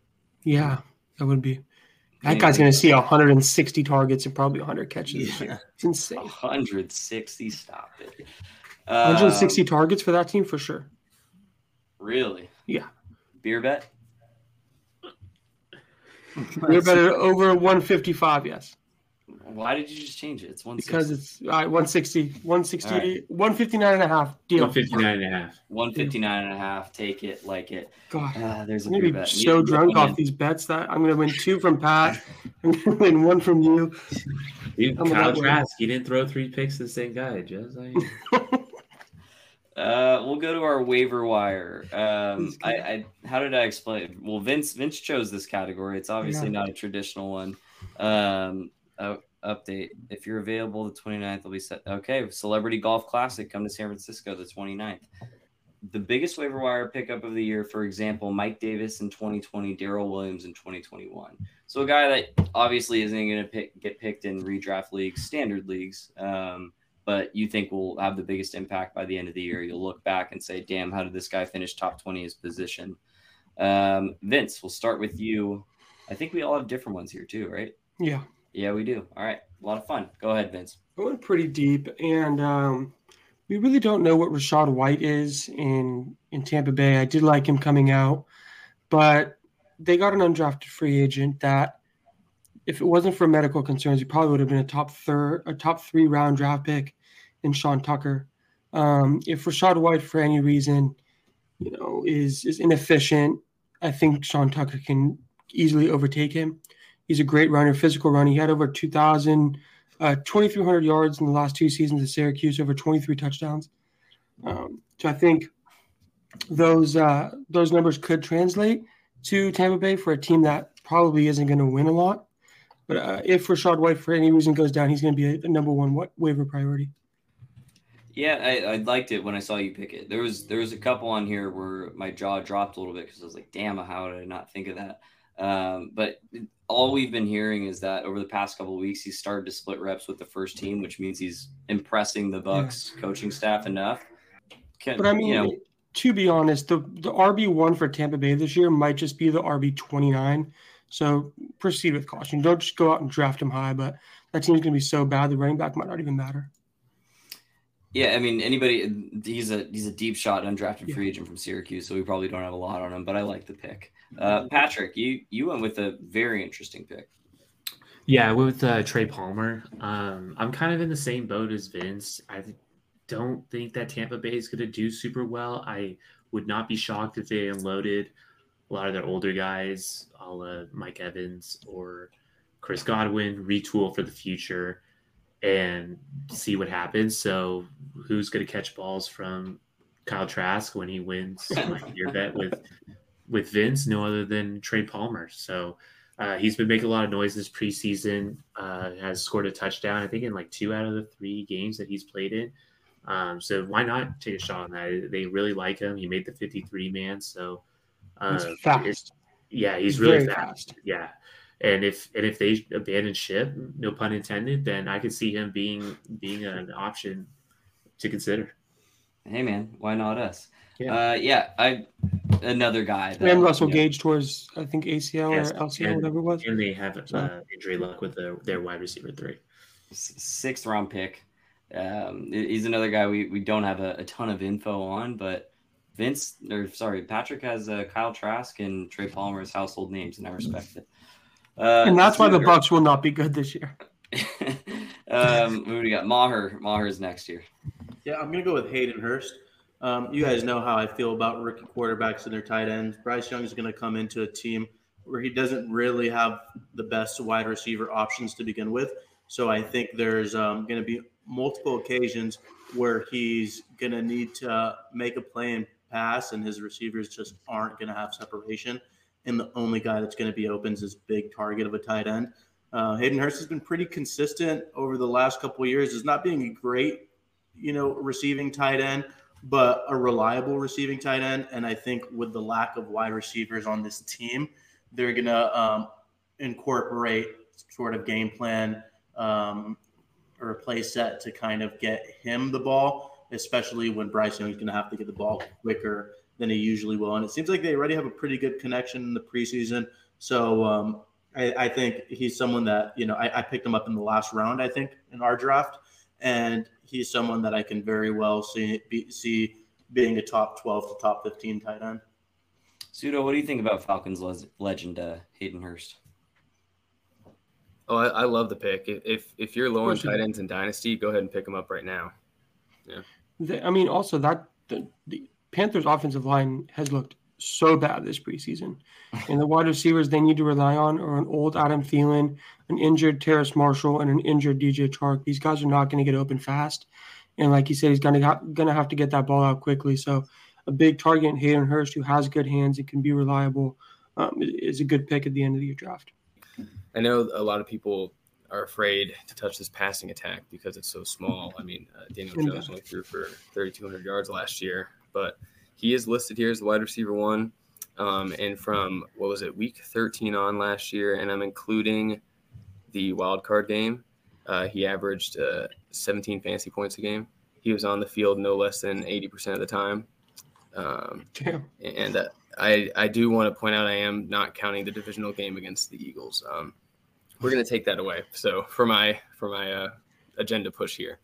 Yeah, that would be. That guy's going to see 160 targets and probably 100 catches. Yeah. It's insane. 160. Stop it. Um, 160 targets for that team for sure. Really? Yeah. Beer bet? We're better over 155, yes. Why did you just change it? It's 160. Because it's all right, 160, 160, All right. 159 and a half deal. 159 and a half. 159 and a half. Take it, like it. God, Ah, there's a I'm beer gonna be bet. so You- drunk you off win. these bets that I'm gonna win two from Pat, I'm gonna win one from you. Dude, I'm Kyle Trask, he didn't throw three picks to the same guy. Just like, Uh, we'll go to our waiver wire. Um, I, I, how did I explain? Well, Vince, Vince chose this category. It's obviously Yeah. not a traditional one. Um, uh, update. If you're available, the 29th will be set. Okay. Celebrity Golf Classic come to San Francisco the 29th. The biggest waiver wire pickup of the year, for example, Mike Davis in 2020, Darrel Williams in 2021. So a guy that obviously isn't going to pick, get picked in redraft leagues, standard leagues. Um, but you think will have the biggest impact by the end of the year. You'll look back and say, damn, how did this guy finish top 20 his position? Um, Vince, we'll start with you. I think we all have different ones here too, right? Yeah, Yeah, we do. All right. A lot of fun. Go ahead, Vince. Going pretty deep, and um, we really don't know what Rachaad White is in in Tampa Bay. I did like him coming out, but they got an undrafted free agent that, if it wasn't for medical concerns, he probably would have been a top third, a top three round draft pick in Sean Tucker. Um, if Rachaad White, for any reason, you know, is is inefficient, I think Sean Tucker can easily overtake him. He's a great runner, physical runner. He had over 2,000 uh, 2,300 yards in the last two seasons at Syracuse, over 23 touchdowns. Um, so I think those uh, those numbers could translate to Tampa Bay for a team that probably isn't going to win a lot. But uh, if Rachaad White for any reason goes down, he's going to be a, a number one wa- waiver priority. Yeah, I, I liked it when I saw you pick it. There was there was a couple on here where my jaw dropped a little bit because I was like, "Damn, how did I not think of that?" Um, but all we've been hearing is that over the past couple of weeks, he's started to split reps with the first team, which means he's impressing the Bucs coaching staff enough. Can, But I mean, you know, to be honest, the the RB one for Tampa Bay this year might just be the RB 29. So proceed with caution. Don't just go out and draft him high. But that team's going to be so bad, the running back might not even matter. Yeah, I mean anybody. He's a he's a deep shot undrafted Yeah. free agent from Syracuse, so we probably don't have a lot on him. But I like the pick. Uh, Patrick, you you went with a very interesting pick. yeah, I went with uh, Trey Palmer. Um, I'm kind of in the same boat as Vince. I don't think that Tampa Bay is going to do super well. I would not be shocked if they unloaded a lot of their older guys, a la Mike Evans or Chris Godwin, retool for the future, and see what happens. So who's going to catch balls from Kyle Trask when he wins your bet with with Vince? No other than Trey Palmer. So uh, he's been making a lot of noise this preseason. Uh, has scored a touchdown, I think, in like two out of the three games that he's played in. Um, so why not take a shot on that? They really like him. He made the 53 man. So uh, he's fast. Yeah, he's, he's really fast. fast. Yeah. And if and if they abandon ship, no pun intended, then I could see him being being an option to consider. Hey man, why not us? Yeah, uh, yeah. I another guy. That, and Russell you know, Gage towards I think ACL yes, or LCL, and, whatever it was. And they have uh, injury luck with the, their wide receiver three. Sixth round pick. Um, he's another guy we, we don't have a, a, ton of info on, but Vince or sorry, Patrick has uh, Kyle Trask and Trey Palmer as household names, and I respect it. Uh, and that's why the Bucs will not be good this year. um, who do we got? Maher. Maher's next year. Yeah, I'm gonna go with Hayden Hurst. Um, you guys know how I feel about rookie quarterbacks and their tight ends. Bryce Young is going to come into a team where he doesn't really have the best wide receiver options to begin with. So I think there's um, going to be multiple occasions where he's going to need to make a play and pass, and his receivers just aren't going to have separation. And the only guy that's going to be open is this big target of a tight end. Uh, Hayden Hurst has been pretty consistent over the last couple years, as not being a great, you know, receiving tight end, but a reliable receiving tight end. And I think with the lack of wide receivers on this team, they're going to um, incorporate sort of game plan um, or a play set to kind of get him the ball, especially when Bryce Young is going to have to get the ball quicker than he usually will. And it seems like they already have a pretty good connection in the preseason. So um, I, I, think he's someone that, you know, I, I, picked him up in the last round, I think, in our draft. And he's someone that I can very well see, be, see being a top 12 to top 15 tight end. Pseudo, what do you think about Falcons legend uh, Hayden Hurst? Oh, I, I, love the pick. If if you're low on tight ends in dynasty, go ahead and pick them up right now. Yeah. I mean, also that the, the Panthers' offensive line has looked so bad this preseason, and the wide receivers they need to rely on are an old Adam Thielen, an injured Terrace Marshall, and an injured DJ Chark. These guys are not going to get open fast, and like you said, he's going to going to have to get that ball out quickly. So, a big target, in Hayden Hurst, who has good hands and can be reliable, um, is a good pick at the end of your draft. I know a lot of people are afraid to touch this passing attack because it's so small. I mean, uh, Daniel Jones only threw for 3,200 yards last year, but he is listed here as the wide receiver one. Um, and from what was it, week 13 on last year, and I'm including the wild card game, uh, he averaged uh, 17 fantasy points a game. He was on the field no less than 80% of the time. Um, and uh, I, I do want to point out I am not counting the divisional game against the Eagles. Um, we're going to take that away. So for my for my uh, agenda push here,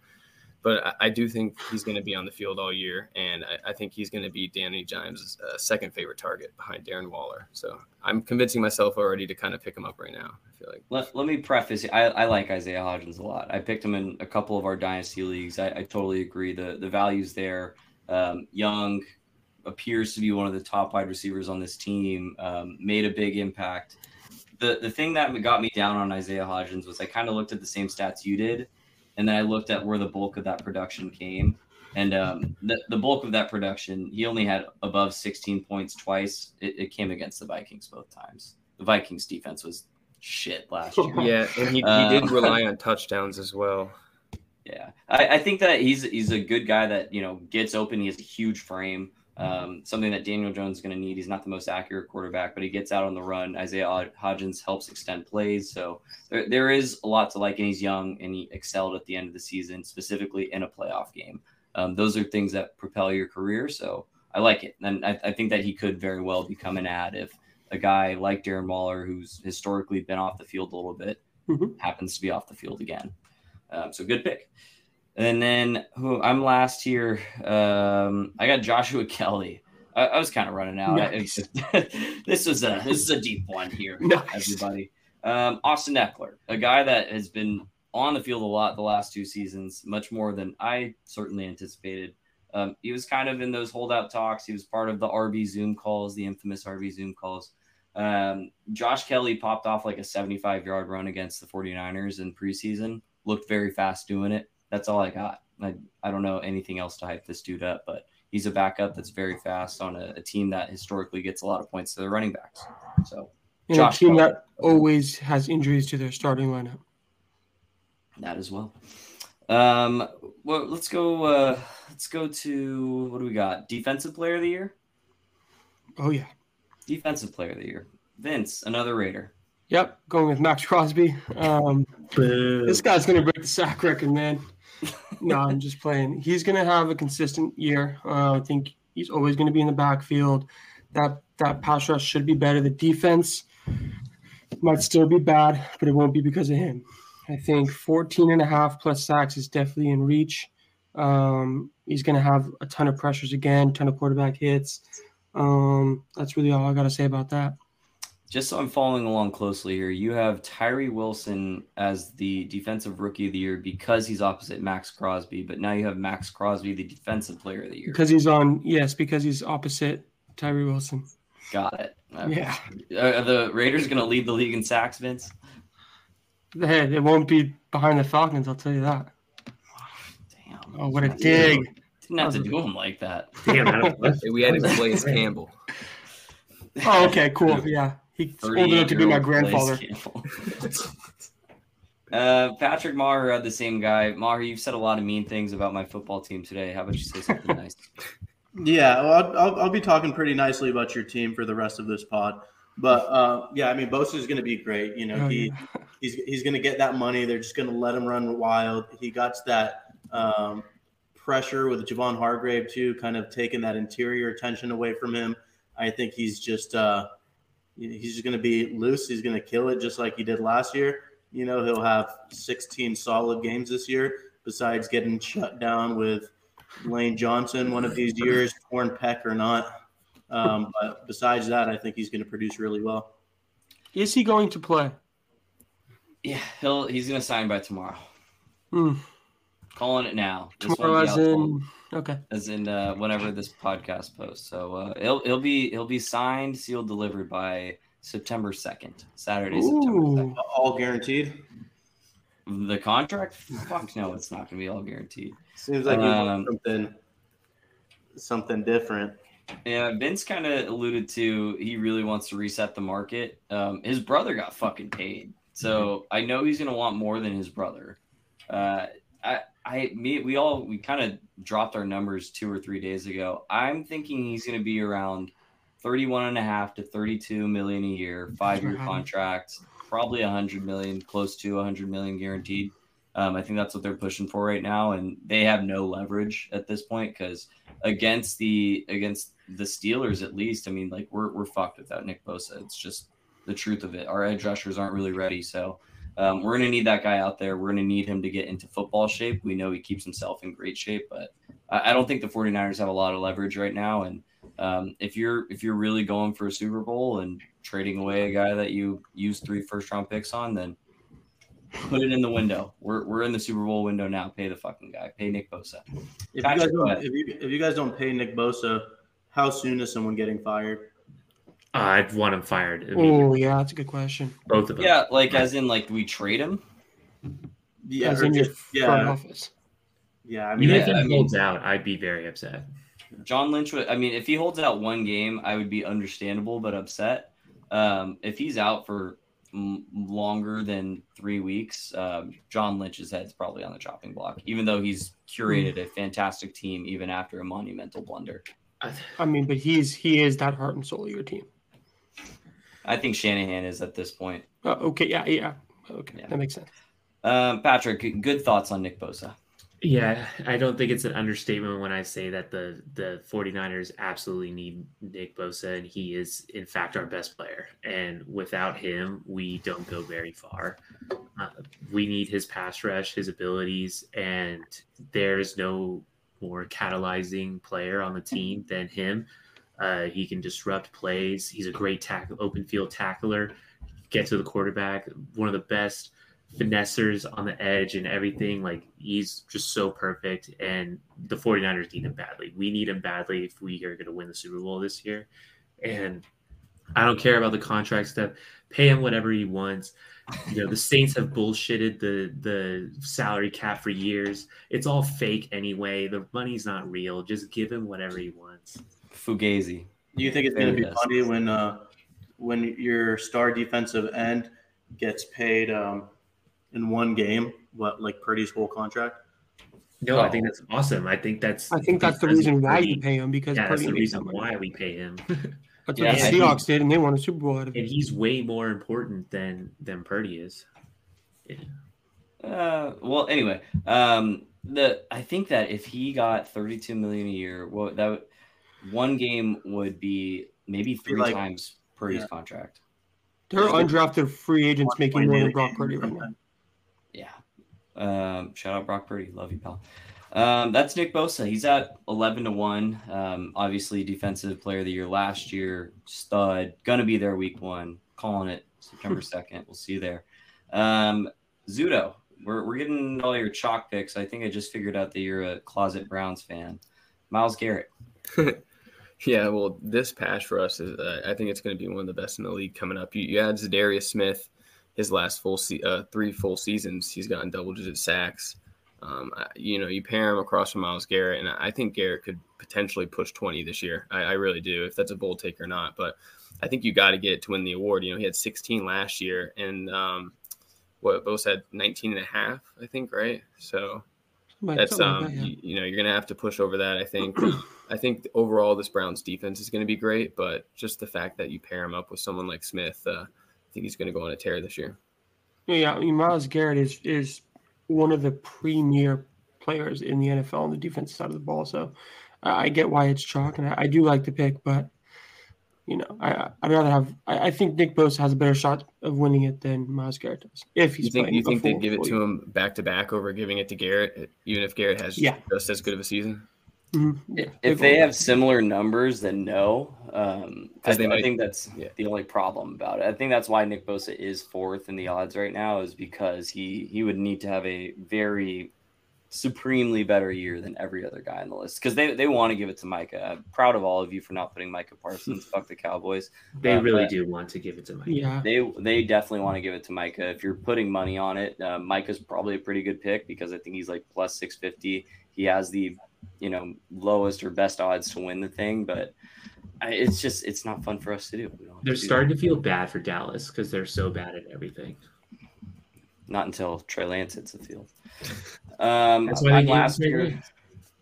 but I, I do think he's going to be on the field all year, and I, I think he's going to be Danny Dimes' uh, second favorite target behind Darren Waller. So I'm convincing myself already to kind of pick him up right now. I feel like. Let, let me preface. I, I like Isaiah Hodgins a lot. I picked him in a couple of our dynasty leagues. I, I totally agree. The the values there. Um, young, appears to be one of the top wide receivers on this team, um, made a big impact. The the thing that got me down on Isaiah Hodgins was I kind of looked at the same stats you did, and then I looked at where the bulk of that production came. And um, the, the bulk of that production, he only had above 16 points twice. It, it came against the Vikings both times. The Vikings defense was shit last year. Yeah, and he, he uh, did rely on touchdowns as well. Yeah, I, I, think that he's he's a good guy that you know gets open. He has a huge frame. Um, something that Daniel Jones is going to need. He's not the most accurate quarterback, but he gets out on the run. Isaiah Hodgins helps extend plays. So there, there is a lot to like, and he's young and he excelled at the end of the season, specifically in a playoff game. Um, those are things that propel your career. So I like it. And I, I, think that he could very well become an ad if a guy like Darren Waller, who's historically been off the field a little bit, mm-hmm. happens to be off the field again. Um, so good pick. And then who I'm last here. Um, I got Joshua Kelley. I, I was kind of running out. Nice. this is a this is a deep one here, nice. everybody. Um, Austin Ekeler, a guy that has been on the field a lot the last two seasons, much more than I certainly anticipated. Um, he was kind of in those holdout talks. He was part of the RB Zoom calls, the infamous RB Zoom calls. Um, Josh Kelley popped off like a 75 yard run against the 49ers in preseason, looked very fast doing it that's all I got. I, I don't know anything else to hype this dude up, but he's a backup that's very fast on a, a team that historically gets a lot of points to their running backs. So And Josh a team Gordon. that always has injuries to their starting lineup. that as well. Um, well, let's go. Uh, let's go to what do we got? Defensive player of the year. Oh yeah. Defensive player of the year. Vince, another Raider. Yep, going with Maxx Crosby. Um, this guy's gonna break the sack record, man. No, I'm just playing. He's gonna have a consistent year. Uh, I think he's always gonna be in the backfield. That that pass rush should be better. The defense might still be bad, but it won't be because of him. I think 14 and a half plus sacks is definitely in reach. Um, he's gonna have a ton of pressures again, ton of quarterback hits. Um, that's really all I gotta say about that. Just so I'm following along closely here, you have Tyree Wilson as the defensive rookie of the year because he's opposite Maxx Crosby, but now you have Maxx Crosby, the defensive player of the year. Because he's on, yes, because he's opposite Tyree Wilson. Got it. Yeah. Are the Raiders going to lead the league in sacks, Vince? Hey, it won't be behind the Falcons, I'll tell you that. Damn. Oh, what a dig! Didn't dig. have to do him like that. Damn, that was- We had Calais Campbell. Oh, okay, cool. Yeah. He's old enough to be my grandfather. Uh, Patrick Maher had the same guy. Maher, you've said a lot of mean things about my football team today. How about you say something nice? Yeah, well, I'll, I'll, I'll be talking pretty nicely about your team for the rest of this pod. But uh, yeah, I mean, Bosa is going to be great. You know, Oh, he yeah. he's he's going to get that money. They're just going to let him run wild. He got that um, pressure with Javon Hargrave too, kind of taking that interior attention away from him. I think he's just uh, he's just going to be loose. He's going to kill it just like he did last year. You know, he'll have 16 solid games this year. Besides getting shut down with Lane Johnson one of these years, torn pec or not. Um, but besides that, I think he's going to produce really well. Is he going to play? Yeah, he'll he's going to sign by tomorrow. Hmm. Calling it now. This Tomorrow, won't as out till- in. Okay. as in uh, whenever this podcast posts. So uh, he'll he'll be it'll be signed, sealed, delivered by September second, Saturday, September second. All guaranteed. The contract? Fuck no, it's not gonna be all guaranteed. Seems like you Um, want something something different. Yeah, Vince kind of alluded to he really wants to reset the market. Um, his brother got fucking paid, so I know he's gonna want more than his brother. Uh, I, I, me, we all we kind of dropped our numbers two or three days ago. I'm thinking he's gonna be around 31 and a half to 32 million a year, five year Wow. contract, probably 100 million, close to 100 million guaranteed. Um, I think that's what they're pushing for right now, and they have no leverage at this point because against the against the Steelers at least, I mean, like we're we're fucked without Nick Bosa. It's just the truth of it. Our edge rushers aren't really ready, so um, we're gonna need that guy out there. We're gonna need him to get into football shape. We know he keeps himself in great shape, but I, I don't think the 49ers have a lot of leverage right now. And um, if you're if you're really going for a Super Bowl and trading away a guy that you used three first round picks on, then put it in the window. We're, we're in the Super Bowl window now. Pay the fucking guy. Pay Nick Bosa. If you, guys don't, if, you, if you guys don't pay Nick Bosa, how soon is someone getting fired? I'd want him fired. Oh, yeah, that's a good question. Both of them. Yeah, like as in like do we trade him. Yeah, As or in your just- front yeah, office. yeah. I I mean, mean, Yeah, if he I mean- holds out, I'd be very upset. John Lynch would. I mean, if he holds out one game, I would be understandable but upset. Um, if he's out for m- longer than three weeks, um, John Lynch's head's probably on the chopping block. Even though he's curated a fantastic team, even after a monumental blunder. I- I mean, but he's he is that heart and soul of your team. I think Shanahan is at this point. Uh, okay, yeah, yeah. Okay, Yeah. that makes sense. Um, Patrick, good thoughts on Nick Bosa. Yeah, I don't think it's an understatement when I say that the the 49ers absolutely need Nick Bosa and he is in fact our best player. And without him, we don't go very far. Uh, we need his pass rush, his abilities, and there's no more catalyzing player on the team than him. Uh, he can disrupt plays. He's a great open field tackler. Get to the quarterback. One of the best finessers on the edge and everything. Like he's just so perfect. And the 49ers need him badly. We need him badly if we are going to win the Super Bowl this year. And I don't care about the contract stuff. Pay him whatever he wants. You know, the Saints have bullshitted the the salary cap for years. It's all fake anyway. The money's not real. Just give him whatever he wants. Fugazi. Do you think it's going to be Very funny when uh, when your star defensive end gets paid um, in one game what like Purdy's whole contract? No, I think that's awesome. I think that's I think that's the reason why Purdy- you pay him because Yeah, that's the reason why we pay him. That's Yeah, what I the think- Seahawks did, and they won a Super Bowl out of and it. he's way more important than than Purdy is. Uh, well, anyway, um, the I think that if he got 32 million a year, well, that would, one game would be maybe three like- times Purdy's yeah. contract. There are undrafted free agents making more than Brock Purdy right now. Yeah. Um, shout out Brock Purdy. Love you, pal. Um, that's Nick Bosa. He's at 11 to 1. Um, obviously, defensive player of the year last year, stud. Gonna be there week one. Calling it September 2nd. We'll see you there. Um, Zudo, we're, we're getting all your chalk picks. I think I just figured out that you're a closet Browns fan. Myles Garrett. Yeah, well, this pass for us is, uh, I think it's going to be one of the best in the league coming up. You, you add Za'Darius Smith, his last full se- uh, three full seasons, he's gotten double digit sacks. Um, you know, you pair him across from Myles Garrett, and I think Garrett could potentially push 20 this year. I, I really do, if that's a bold take or not. But I think you got to get to win the award. You know, he had 16 last year, and um, what both had 19 and a half, I think, right? So like- that's um like that, yeah. you, you know you're gonna have to push over that i think i think overall this browns defense is going to be great but just the fact that you pair him up with someone like smith uh, i think he's going to go on a tear this year Yeah, I mean, Myles Garrett is is one of the premier players in the NFL on the defense side of the ball. So I I get why it's chalk, and I, I do like the pick, but you know, I I'd rather have. I, I think Nick Bosa has a better shot of winning it than Myles Garrett does if he's you think playing. you think full- they'd give it to year. him back to back over giving it to garrett even if garrett has Yeah. just as good of a season Mhm. Yeah, If they're they going- have similar numbers, then no. Um, I, 'Cause they I think that's yeah. the only problem about it. I think that's why Nick Bosa is fourth in the odds right now, is because he he would need to have a very supremely better year than every other guy on the list because they, they want to give it to Micah. I'm proud of all of you for not putting Micah Parsons. Fuck the Cowboys. They Uh, really do want to give it to Micah. yeah, They they definitely want to give it to Micah. If you're putting money on it, uh, Micah's probably a pretty good pick because I think he's like plus six fifty. He has the you know lowest or best odds to win the thing, but I, it's just it's not fun for us to do. We don't have They're to do starting to feel bad for Dallas because they're so bad at everything. Not until Trey Lance hits the field. Um, That's why I'm last year.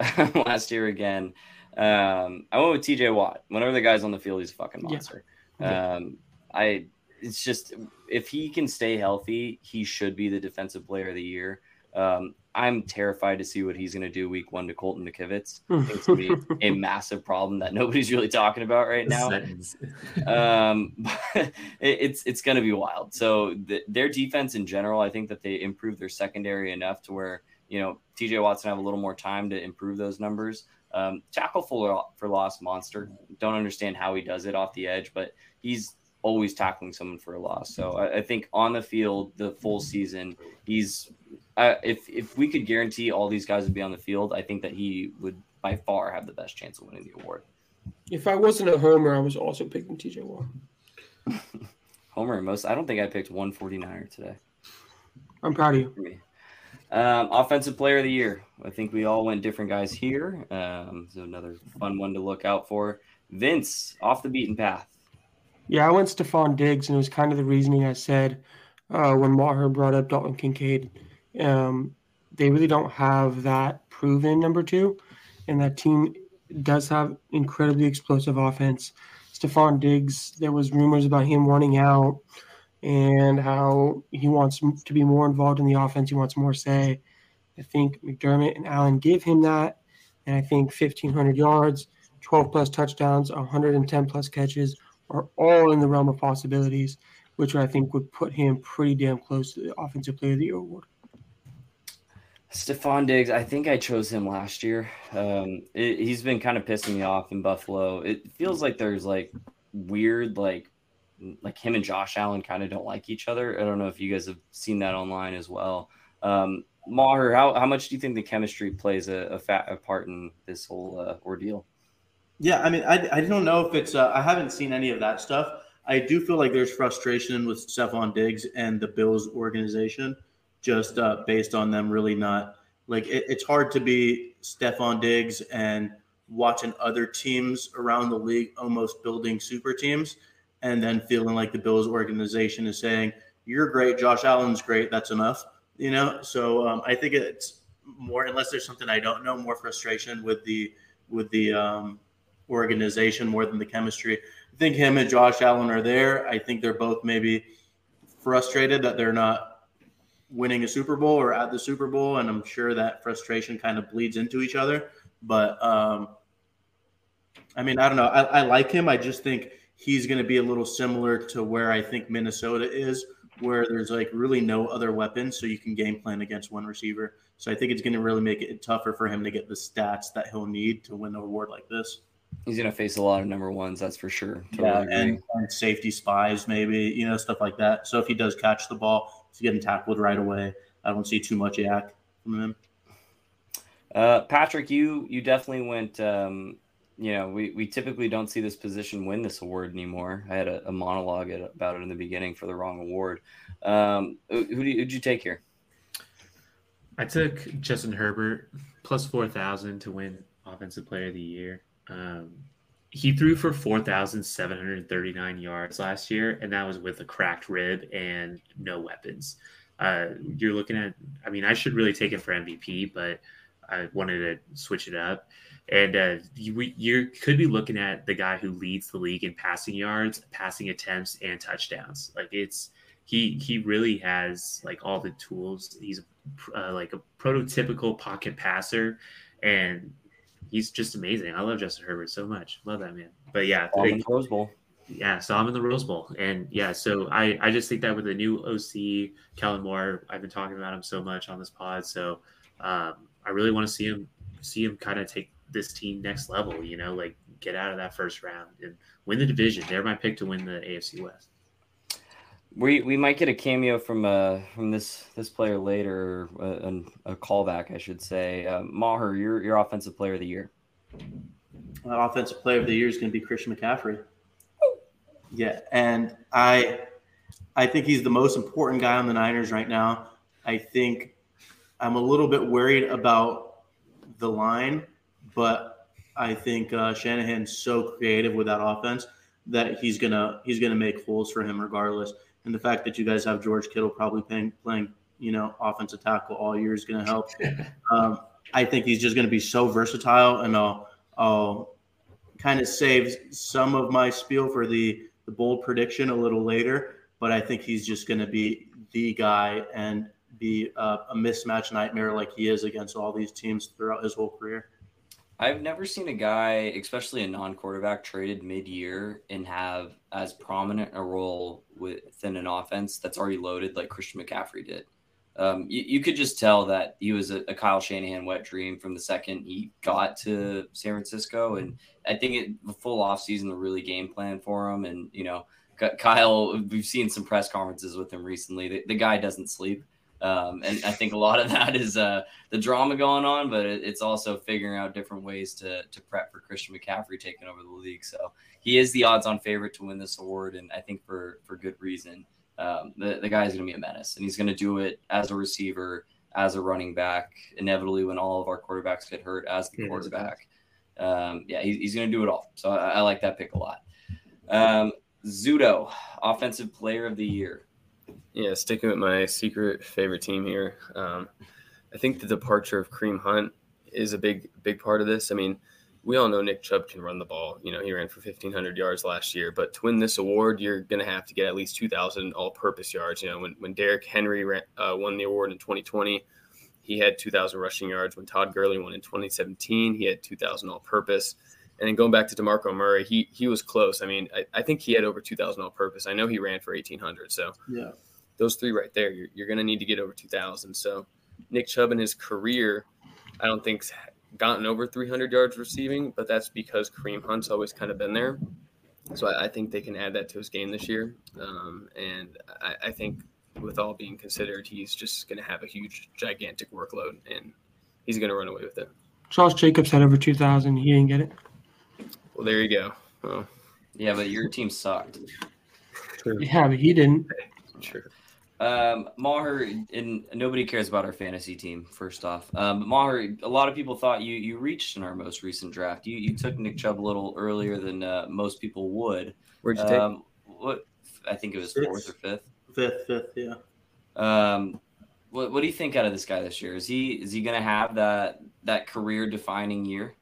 last year again. Um, I went with TJ Watt. Whenever the guy's on the field, he's a fucking monster. Yeah. Um, I it's just if he can stay healthy, he should be the defensive player of the year. Um, I'm terrified to see what he's going to do week one to Colton McKivitz. I it's going to be a massive problem that nobody's really talking about right now um, but it, it's it's going to be wild. So the, their defense in general, I think that they improved their secondary enough to where you know TJ Watson have a little more time to improve those numbers. Um, tackle for for loss monster. Don't understand how he does it off the edge, but he's always tackling someone for a loss. So I, I think on the field, the full season, he's uh, if if we could guarantee all these guys would be on the field, I think that he would by far have the best chance of winning the award. if I wasn't a homer, I was also picking TJ Watt. Homer, most I don't think I picked 149er today. I'm proud of you. Um, offensive player of the year. I think we all went different guys here. Um, so another fun one to look out for. Vince, off the beaten path. Yeah, I went Stefon Diggs, and it was kind of the reasoning I said uh, when Maher brought up Dalton Kincaid. Um, they really don't have that proven number two, and that team does have incredibly explosive offense. Stefon Diggs, there was rumors about him wanting out and how he wants to be more involved in the offense. He wants more say. I think McDermott and Allen give him that, and I think 1,500 yards, 12 plus touchdowns, 110 plus catches are all in the realm of possibilities, which I think would put him pretty damn close to the Offensive Player of the Year award. Stefon Diggs, I think I chose him last year. Um, it, he's been kind of pissing me off in Buffalo. It feels like there's like weird, like like him and Josh Allen kind of don't like each other. I don't know if you guys have seen that online as well. Um, Maher, how, how much do you think the chemistry plays a, a, fat, a part in this whole uh, ordeal? Yeah, I mean, I, I don't know if it's. Uh, I haven't seen any of that stuff. I do feel like there's frustration with Stefon Diggs and the Bills organization, just uh, based on them really not like it, it's hard to be Stefon Diggs and watching other teams around the league almost building super teams and then feeling like the Bills organization is saying, You're great, Josh Allen's great, that's enough. You know, so um, I think it's more unless there's something I don't know, more frustration with the with the um, organization more than the chemistry. I think him and Josh Allen are there. I think they're both maybe frustrated that they're not winning a Super Bowl or at the Super Bowl, and I'm sure that frustration kind of bleeds into each other. But um, I mean, I don't know. I, I like him. I just think he's going to be a little similar to where I think Minnesota is, where there's like really no other weapons, so you can game plan against one receiver. So I think it's going to really make it tougher for him to get the stats that he'll need to win an award like this. He's going to face a lot of number ones, that's for sure. Totally yeah, and, and, safety spies, maybe you know stuff like that. So if he does catch the ball, he's getting tackled right away. I don't see too much YAC from him. Uh, Patrick, you you definitely went um, you know, we, we typically don't see this position win this award anymore. I had a, a monologue about it in the beginning for the wrong award. Um, who do you, who'd you take here? I took Justin Herbert plus 4,000 to win Offensive Player of the Year. Um, he threw for 4,739 yards last year, and that was with a cracked rib and no weapons. Uh, you're looking at, I mean, I should really take it for MVP, but I wanted to switch it up. And uh, you, you could be looking at the guy who leads the league in passing yards, passing attempts, and touchdowns. Like it's he he really has like all the tools. He's uh, like a prototypical pocket passer, and he's just amazing. I love Justin Herbert so much. Love that man. But yeah, the Rose Bowl. Yeah, saw him in the Rose Bowl, and yeah, so I I just think that with the new OC Kellen Moore, I've been talking about him so much on this pod, so um, I really want to see him see him kind of take this team next level, you know, like get out of that first round and win the division. They're my pick to win the AFC West. We we might get a cameo from uh from this this player later, uh, a, a callback, I should say. Uh, Maher, your your offensive player of the year. Uh, offensive player of the year is going to be Christian McCaffrey. Yeah, and I I think he's the most important guy on the Niners right now. I think I'm a little bit worried about the line but I think uh, Shanahan's so creative with that offense that he's gonna he's gonna make holes for him regardless. And the fact that you guys have George Kittle probably playing playing you know offensive tackle all year is gonna help. um, I think he's just gonna be so versatile, and I'll I'll kind of save some of my spiel for the the bold prediction a little later. But I think he's just gonna be the guy and be a, a mismatch nightmare like he is against all these teams throughout his whole career. I've never seen a guy, especially a non-quarterback, traded mid-year and have as prominent a role within an offense that's already loaded like Christian McCaffrey did. Um, you, you, could just tell that he was a, a, Kyle Shanahan wet dream from the second he got to San Francisco, and I think it, the full offseason, the really game plan for him. And you know, Kyle, we've seen some press conferences with him recently. The, the guy doesn't sleep. Um, and I think a lot of that is uh, the drama going on, but it, it's also figuring out different ways to, to prep for Christian McCaffrey taking over the league. So he is the odds-on favorite to win this award, and I think for for good reason. Um, the the guy is going to be a menace, and he's going to do it as a receiver, as a running back. Inevitably, when all of our quarterbacks get hurt, as the quarterback. Um, yeah, he, he's going to do it all. So I, I, like that pick a lot. Um, Zudo, offensive player of the year. Yeah, sticking with my secret favorite team here. Um, I think the departure of Kareem Hunt is a big, big part of this. I mean, we all know Nick Chubb can run the ball. You know, he ran for 1,500 yards last year. But to win this award, you're going to have to get at least 2,000 all-purpose yards. You know, when when Derrick Henry ran, uh, won the award in 2020, he had 2,000 rushing yards. When Todd Gurley won in 2017, he had 2,000 all-purpose. And then going back to DeMarco Murray, he he was close. I mean, I, I think he had over 2,000 all-purpose. I know he ran for 1,800. So yeah those three right there, you're, you're going to need to get over 2,000. So Nick Chubb in his career, I don't think's gotten over 300 yards receiving, but that's because Kareem Hunt's always kind of been there. So I, I think they can add that to his game this year. Um, and I, I, think with all being considered, he's just going to have a huge, gigantic workload, and he's going to run away with it. Charles Jacobs had over 2,000. He didn't get it. Well, there you go. Well, yeah, but your team sucked. True. Yeah, but he didn't. True. Um, Maher, and nobody cares about our fantasy team. First off, um, Maher, a lot of people thought you you reached in our most recent draft. You you took Nick Chubb a little earlier than uh, most people would. Where'd you take? Um, what I think it was Sixth. fourth or fifth. Fifth, fifth, yeah. Um, what what do you think out of this guy this year? Is he is he going to have that that career defining year?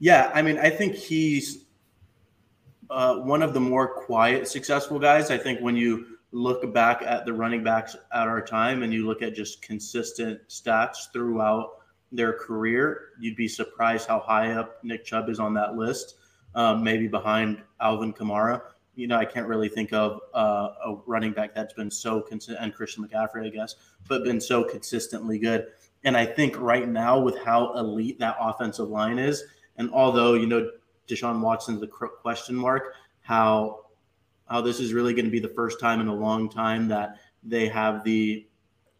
Yeah, I mean, I think he's uh, one of the more quiet, successful guys. I think when you look back at the running backs at our time and you look at just consistent stats throughout their career, you'd be surprised how high up Nick Chubb is on that list. Um, maybe behind Alvin Kamara. You know, I can't really think of uh, a running back that's been so consistent, and Christian McCaffrey, I guess, but been so consistently good. And I think right now, with how elite that offensive line is, and although you know Deshaun Watson's the question mark, how how this is really going to be the first time in a long time that they have the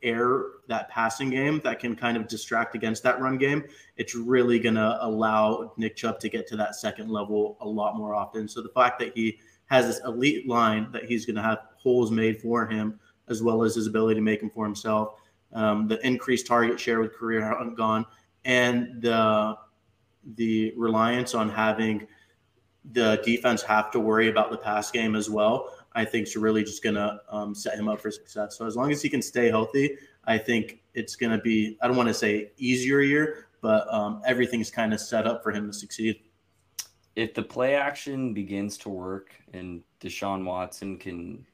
air that passing game that can kind of distract against that run game. It's really going to allow Nick Chubb to get to that second level a lot more often. So the fact that he has this elite line that he's going to have holes made for him, as well as his ability to make them for himself, um, the increased target share with Kareem gone, and the the reliance on having the defense have to worry about the pass game as well, I think is really just going to um, set him up for success. So as long as he can stay healthy, I think it's going to be, I don't want to say easier year, but um, everything's kind of set up for him to succeed. If the play action begins to work and Deshaun Watson can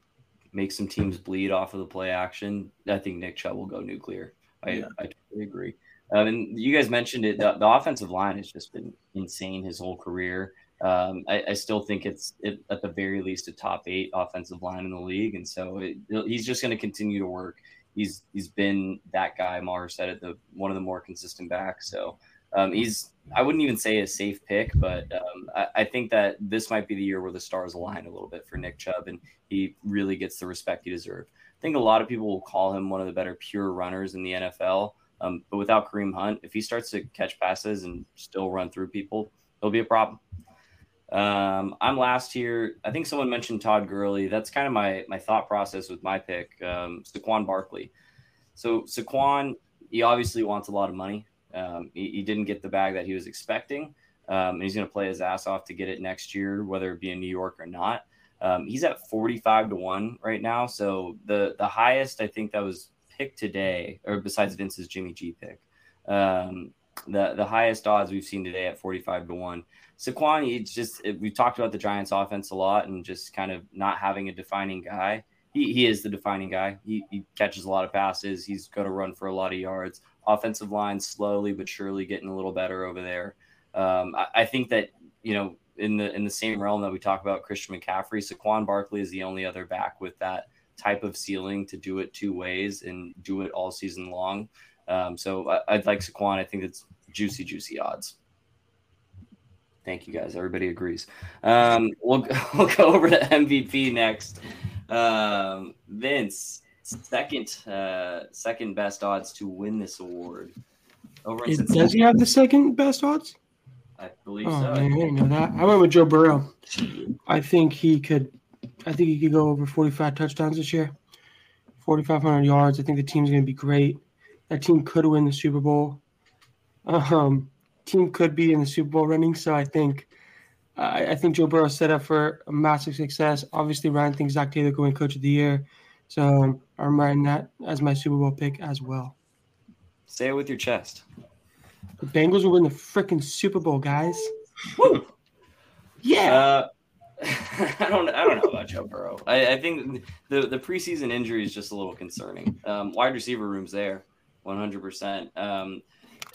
make some teams bleed off of the play action, I think Nick Chubb will go nuclear. I, Yeah. I totally agree. Um, and you guys mentioned it. The, the offensive line has just been insane his whole career. Um, I, I still think it's it, at the very least a top eight offensive line in the league, and so it, he's just going to continue to work. He's he's been that guy. Maher said it, the one of the more consistent backs. So um, he's I wouldn't even say a safe pick, but um, I, I think that this might be the year where the stars align a little bit for Nick Chubb, and he really gets the respect he deserves. I think a lot of people will call him one of the better pure runners in the NFL. Um, but without Kareem Hunt, if he starts to catch passes and still run through people, it'll be a problem. Um, I'm last here. I think someone mentioned Todd Gurley. That's kind of my my thought process with my pick, um, Saquon Barkley. So Saquon, he obviously wants a lot of money. Um, he, he didn't get the bag that he was expecting. Um, and he's going to play his ass off to get it next year, whether it be in New York or not. Um, he's at 45 to 1 right now. So the the highest I think that was picked today, or besides Vince's Jimmy G pick, um, the the highest odds we've seen today at 45 to 1. Saquon, it's just we talked about the Giants offense a lot and just kind of not having a defining guy. He, he is the defining guy. He, he catches a lot of passes. He's going to run for a lot of yards. Offensive line slowly but surely getting a little better over there. Um, I, I think that you know in the in the same realm that we talk about Christian McCaffrey, Saquon Barkley is the only other back with that type of ceiling to do it two ways and do it all season long. Um, so I, I'd like Saquon. I think it's juicy, juicy odds. Thank you guys. Everybody agrees. Um, we'll we'll go over to MVP next. Um, Vince, second uh, second best odds to win this award. Over in It- does he have the second best odds? I believe Oh so. man, I didn't know that. I went with Joe Burrow. I think he could. I think he could go over 45 touchdowns this year, 4,500 yards. I think the team's going to be great. That team could win the Super Bowl. Um, team could be in the Super Bowl running. So I think, I, I think Joe Burrow set up for a massive success. Obviously, Ryan thinks Zac Taylor could win Coach of the Year. So I'm writing that as my Super Bowl pick as well. Say it with your chest. The Bengals will win the freaking Super Bowl, guys. Woo! Yeah. Uh, I don't. I don't know about Joe Burrow. I, I think the the preseason injury is just a little concerning. Um, wide receiver room's there, one hundred percent. Um,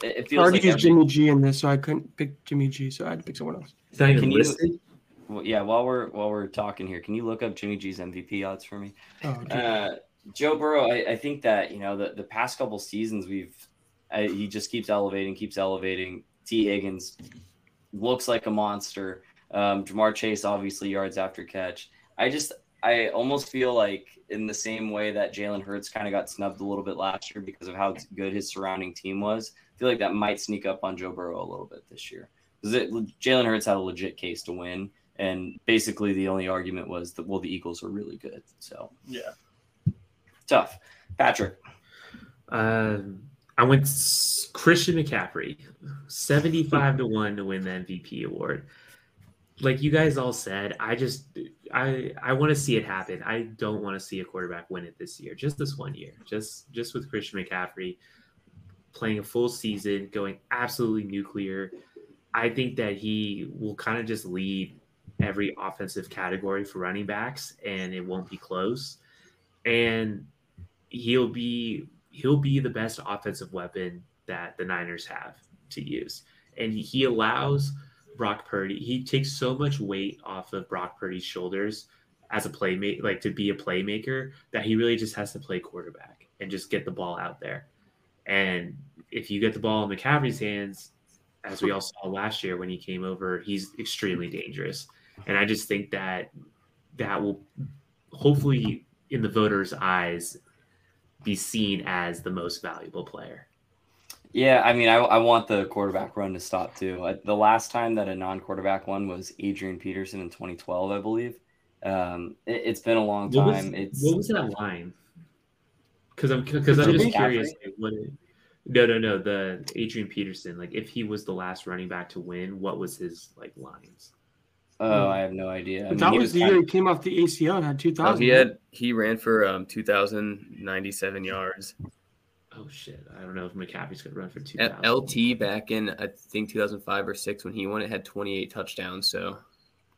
it, it I already like used every- Jimmy G in this, so I couldn't pick Jimmy G, so I had to pick someone else. It's not even Can you- listed. well, yeah. While we're while we're talking here, can you look up Jimmy G's MVP odds for me? Oh, dude. Uh, Joe Burrow, I, I think that you know the, the past couple seasons we've I, he just keeps elevating, keeps elevating. Tee Higgins looks like a monster. Um, Ja'Marr Chase, obviously yards after catch. I just I almost feel like in the same way that Jalen Hurts kind of got snubbed a little bit last year because of how good his surrounding team was. I feel like that might sneak up on Joe Burrow a little bit this year because Jalen Hurts had a legit case to win. And basically, the only argument was that well, the Eagles are really good. So Yeah. tough. Patrick, Um, I went Christian McCaffrey, seventy-five to one to win the MVP award. Like you guys all said, I just I I want to see it happen. I don't want to see a quarterback win it this year, just this one year, just just with Christian McCaffrey playing a full season, going absolutely nuclear. I think that he will kind of just lead every offensive category for running backs, and it won't be close. And he'll be he'll be the best offensive weapon that the Niners have to use. And he allows Brock Purdy, he takes so much weight off of Brock Purdy's shoulders as a playmate, like to be a playmaker, that he really just has to play quarterback and just get the ball out there. And if you get the ball in McCaffrey's hands, as we all saw last year when he came over, he's extremely dangerous. And I just think that that will hopefully in the voters' eyes be seen as the most valuable player. Yeah, I mean, I, I want the quarterback run to stop too. I, the last time that a non-quarterback one was Adrian Peterson in 2012, I believe. Um, it, has been a long What was, time. it's what was that line? Because I'm because I'm just curious. What it, no, no, no. The Adrian Peterson. Like, if he was the last running back to win, what was his like lines? oh, I have no idea. I mean, that he was the year of- he came off the ACL and had 2,000. Oh, he had he ran for um, 2,097 yards. Oh shit! I don't know if McCaffrey's gonna run for two At. LT back in I think 2005 or six when he won it had 28 touchdowns. So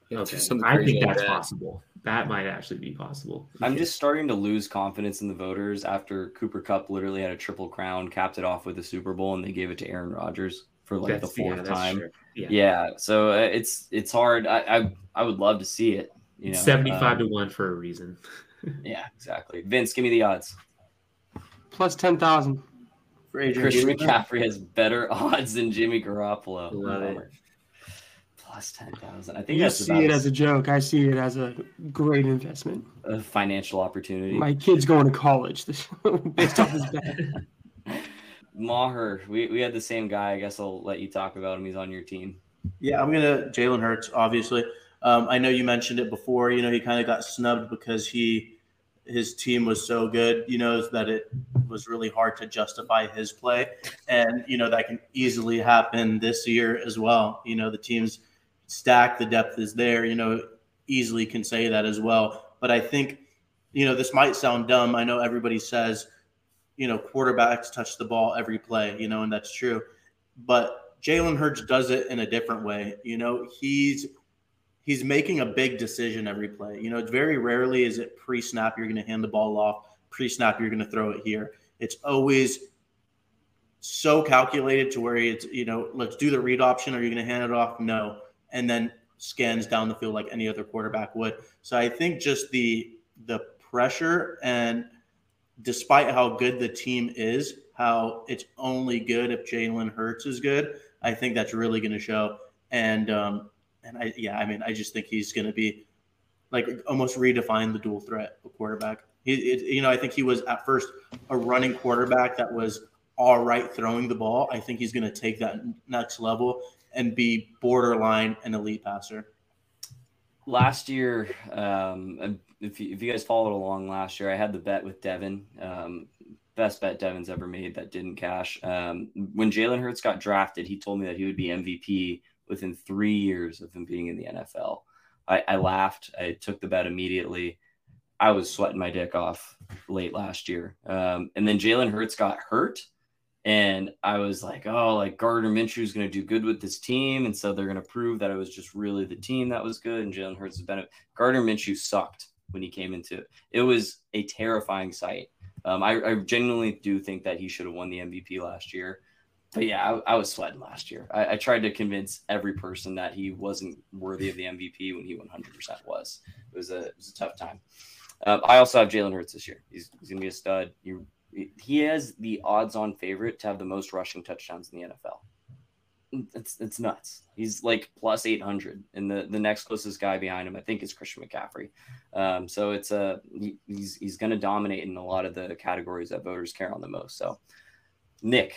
yeah, Okay. I crazy think like that's that. possible. That might actually be possible. I'm just starting to lose confidence in the voters after Cooper Kupp literally had a triple crown, capped it off with a Super Bowl, and they gave it to Aaron Rodgers for like That's- the fourth yeah, time. Yeah. Yeah, so uh, it's it's hard. I, I I would love to see it. You know, Seventy-five um, to one for a reason. Yeah, exactly. Vince, give me the odds. Plus 10,000. For Adrian Christian McCaffrey has better odds than Jimmy Garoppolo. Love it. Plus ten thousand. I think You that's see it as a joke. I see it as a great investment. a financial opportunity. My kid's going to college this, based off his bet. Maher, we, we had the same guy. I guess I'll let you talk about him. He's on your team. Yeah, I'm gonna Jalen Hurts. Obviously, um, I know you mentioned it before. You know, he kind of got snubbed because he his team was so good. You know that it was really hard to justify his play, and you know that can easily happen this year as well. You know, the team's stacked, the depth is there. You know, easily can say that as well. But I think, you know, this might sound dumb. I know everybody says, you know, quarterbacks touch the ball every play. You know, and that's true, but Jalen Hurts does it in a different way. You know, he's he's making a big decision every play. You know, very rarely is it pre-snap you're going to hand the ball off, pre-snap you're going to throw it here. It's always so calculated to where it's you know, let's do the read option. Are you going to hand it off? No, and then scans down the field like any other quarterback would. So I think just the the pressure and despite how good the team is, how it's only good if Jalen Hurts is good. I think that's really going to show. And um, and I yeah, I mean, I just think he's going to be like almost redefine the dual threat quarterback. He, it, you know, I think he was at first a running quarterback that was all right throwing the ball. I think he's going to take that next level and be borderline an elite passer. Last year, um, if you, if you guys followed along last year, I had the bet with Devin. Um, best bet Devin's ever made that didn't cash. Um, when Jalen Hurts got drafted, he told me that he would be MVP within three years of him being in the NFL. I, I laughed. I took the bet immediately. I was sweating my dick off late last year. Um, and then Jalen Hurts got hurt. And I was like, oh, like Gardner Minshew is going to do good with this team. And so they're going to prove that it was just really the team that was good. And Jalen Hurts has been, Gardner Minshew sucked when he came into it. It was a terrifying sight. Um, I, I, genuinely do think that he should have won the MVP last year. But yeah, I, I was sweating last year. I, I, tried to convince every person that he wasn't worthy of the MVP when he 100% was. It was a, it was a tough time. Um, I also have Jalen Hurts this year. He's, he's going to be a stud. He, he has the odds-on favorite to have the most rushing touchdowns in the NFL. It's it's nuts. He's like plus eight hundred, and the the next closest guy behind him, I think, is Christian McCaffrey. Um, so it's a he, he's he's going to dominate in a lot of the categories that voters care on the most. So, Nick,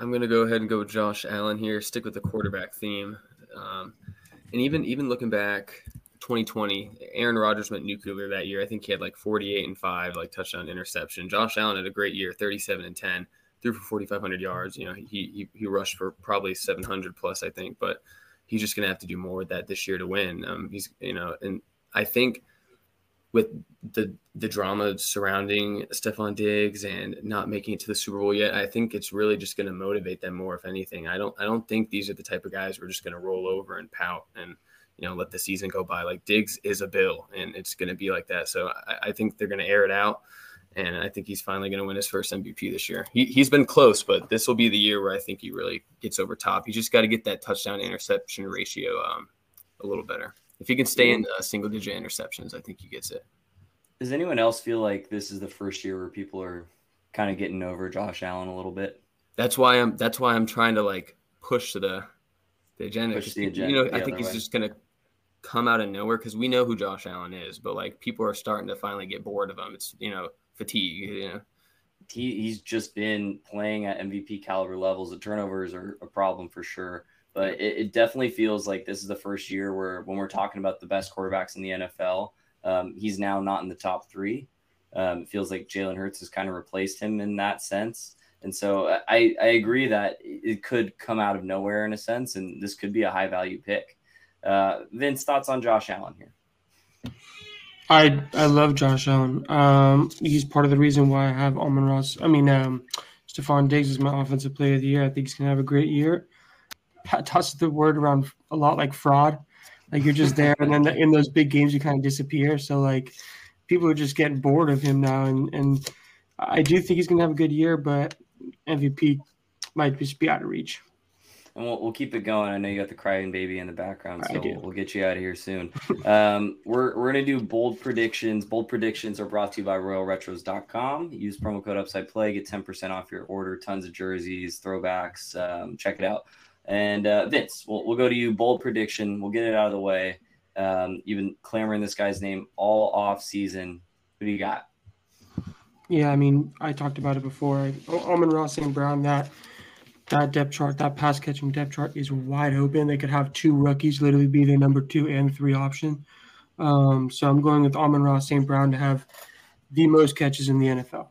I'm going to go ahead and go with Josh Allen here. Stick with the quarterback theme. Um, and even even looking back 2020 aaron rodgers went nuclear that year. I think he had like 48 and 5 like touchdown interception. Josh allen had a great year 37 and 10 threw for 4500 yards. You know he he, he rushed for probably 700 plus i think. But he's just going to have to do more with that this year to win. Um, he's you know and i think with the the drama surrounding Stefon Diggs and not making it to the Super Bowl yet, I think it's really just going to motivate them more. If anything, I don't I don't think these are the type of guys who are just going to roll over and pout and you know let the season go by. Like Diggs is a bill, and it's going to be like that. So I, I think they're going to air it out, and I think he's finally going to win his first MVP this year. He, he's been close, but this will be the year where I think he really gets over top. He just got to get that touchdown interception ratio um, a little better. If he can stay in uh, single digit interceptions, I think he gets it. Does anyone else feel like this is the first year where people are kind of getting over Josh Allen a little bit? That's why I'm. That's why I'm trying to like push the the agenda. Push the agenda you know, I think he's way. just gonna come out of nowhere because we know who Josh Allen is, but like people are starting to finally get bored of him. It's you know fatigue. You know, he he's just been playing at MVP caliber levels. The turnovers are a problem for sure, but it, it definitely feels like this is the first year where when we're talking about the best quarterbacks in the NFL, um, he's now not in the top three. Um, it feels like Jalen Hurts has kind of replaced him in that sense. And so I, I agree that it could come out of nowhere in a sense, and this could be a high value pick. Uh, Vince, thoughts on Josh Allen here? I I love Josh Allen. Um, he's part of the reason why I have Amon-Ra's. I mean, um, Stefon Diggs is my offensive player of the year. I think he's gonna have a great year. Pat tosses the word around a lot like fraud. Like you're just there, and then in those big games you kind of disappear. So like people are just getting bored of him now, and and I do think he's gonna have a good year, but MVP might just be out of reach. And we'll, we'll keep it going. I know you got the crying baby in the background, so we'll, we'll get you out of here soon. um, we're, we're going to do bold predictions. Bold predictions are brought to you by RoyalRetros.com. Use promo code Upside Play, get 10% off your order. Tons of jerseys, throwbacks. Um, check it out. And uh, Vince, we'll, we'll go to you. Bold prediction. We'll get it out of the way. Um, you've been clamoring this guy's name all off season. Who do you got? Yeah, I mean, I talked about it before. I, Amon-Ra St. Brown, that that depth chart, that pass catching depth chart is wide open. They could have two rookies literally be their number two and three option. Um, so I'm going with Amon-Ra St. Brown to have the most catches in the NFL.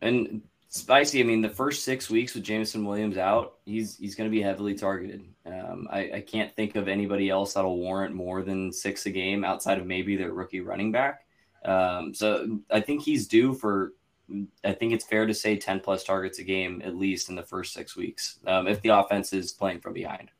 And spicy. I mean, the first six weeks with Jameson Williams out, he's he's going to be heavily targeted. Um, I, I can't think of anybody else that'll warrant more than six a game outside of maybe their rookie running back. Um, so I think he's due for. I think it's fair to say ten plus targets a game at least in the first six weeks um, if the offense is playing from behind.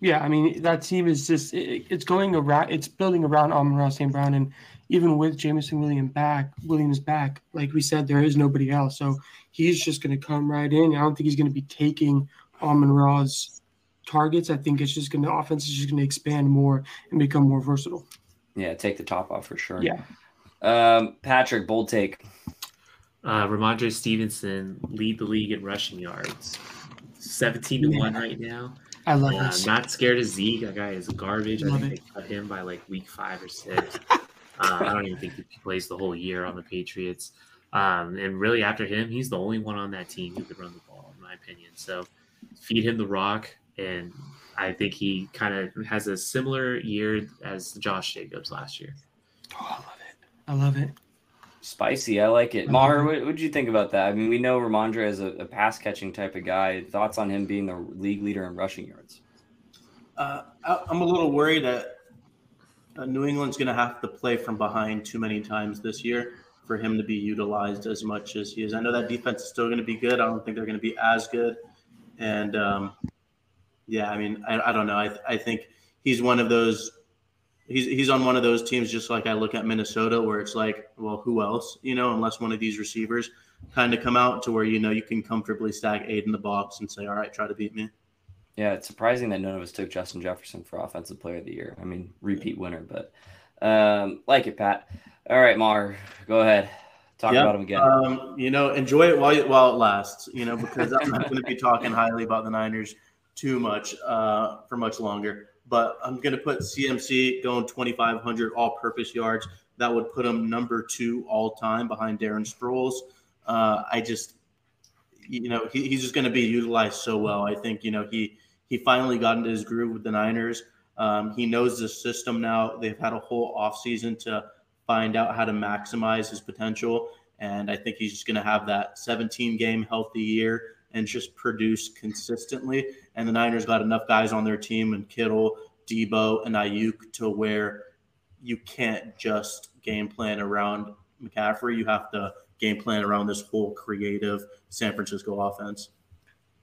Yeah, I mean that team is just it, it's going around. It's building around Amon-Ra St. Brown, and even with Jameson William back, Williams back, like we said, there is nobody else. So he's just going to come right in. I don't think he's going to be taking Amon Ross targets. I think it's just going to offense is just going to expand more and become more versatile. Yeah, take the top off for sure. Yeah, Um, Patrick, bold take. Uh, Rhamondre Stevenson lead the league in rushing yards, seventeen to one right now. I love Uh, this. not scared of Zeke. That guy is garbage. I Love think it. they cut him by like week five or six. uh, I don't even think he plays the whole year on the Patriots. Um, and really, after him, he's the only one on that team who could run the ball, in my opinion. So feed him the rock, and I think he kind of has a similar year as Josh Jacobs last year. Oh, I love it. I love it. Spicy, I like it. Maher, what would you think about that? I mean, we know Rhamondre is a, a pass catching type of guy. Thoughts on him being the league leader in rushing yards? Uh, I- I'm a little worried that uh, New England's going to have to play from behind too many times this year for him to be utilized as much as he is. I know that defense is still going to be good. I don't think they're going to be as good. And um, yeah, I mean, I, I don't know. I, I think he's one of those. He's, he's on one of those teams, just like I look at Minnesota, where it's like, well, who else? You know, unless one of these receivers kind of come out to where you know you can comfortably stack eight in the box and say, all right, try to beat me. Yeah, it's surprising that none of us took Justin Jefferson for Offensive Player of the Year. I mean, repeat winner, but um, like it, Pat. All right, Mar, go ahead. Talk Yeah, about him again. Um, you know, enjoy it while you, while it lasts. You know, because I'm not going to be talking highly about the Niners too much uh, for much longer. But I'm going to put CMC going 2,500 all-purpose yards. That would put him number two all time behind Darren Sproles. Uh, I just, you know, he, he's just going to be utilized so well. I think you know he he finally got into his groove with the Niners. Um, he knows the system now. They've had a whole offseason to find out how to maximize his potential. And I think he's just going to have that 17 game healthy year and just produce consistently. And the Niners got enough guys on their team and Kittle, Deebo, and Aiyuk to where you can't just game plan around McCaffrey. You have to game plan around this whole creative San Francisco offense.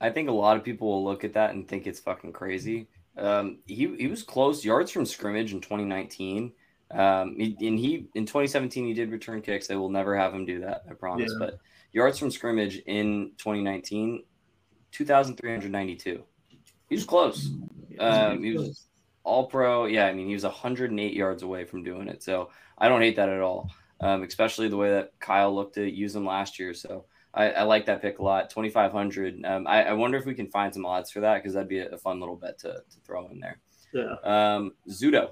I think a lot of people will look at that and think it's fucking crazy. Um, he he was close yards from scrimmage in 2019. Um, he, and he in 2017 he did return kicks. They will never have him do that, I promise. Yeah. But yards from scrimmage in 2019, 2,392. He was close. Um, he was all pro. Yeah, I mean he was 108 yards away from doing it. So I don't hate that at all. Um, especially the way that Kyle looked to use him last year. So I, I like that pick a lot. 2,500. Um, I, I, wonder if we can find some odds for that because that'd be a, a, fun little bet to, to throw in there. Yeah. Um, Zudo.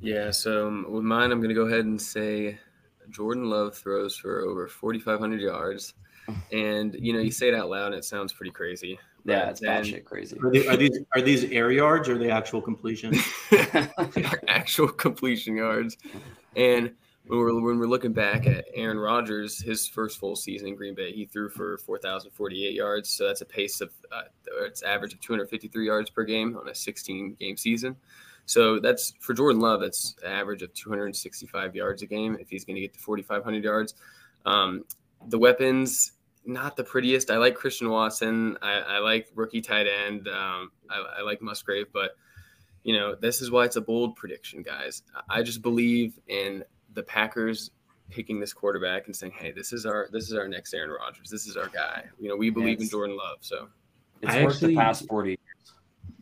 Yeah. So um, with mine, I'm going to go ahead and say Jordan Love throws for over 4,500 yards. And, you know, you say it out loud and it sounds pretty crazy. Yeah, it's batshit crazy. Are, they, are, these are these air yards or are they actual completion? actual completion yards. And when we're when we're looking back at Aaron Rodgers, his first full season in Green Bay, he threw for 4,048 yards. So that's a pace of uh, it's average of 253 yards per game on a 16 game season. So that's for Jordan Love. That's an average of 265 yards a game if he's going to get to 4,500 yards. Um, the weapons, not the prettiest. I like Christian Watson. I, I like rookie tight end. Um, I, I like Musgrave, but you know this is why it's a bold prediction, guys. I just believe in the Packers picking this quarterback and saying, "Hey, this is our this is our next Aaron Rodgers. This is our guy." You know, we believe in Jordan Love, so it's I worth actually, the past forty years.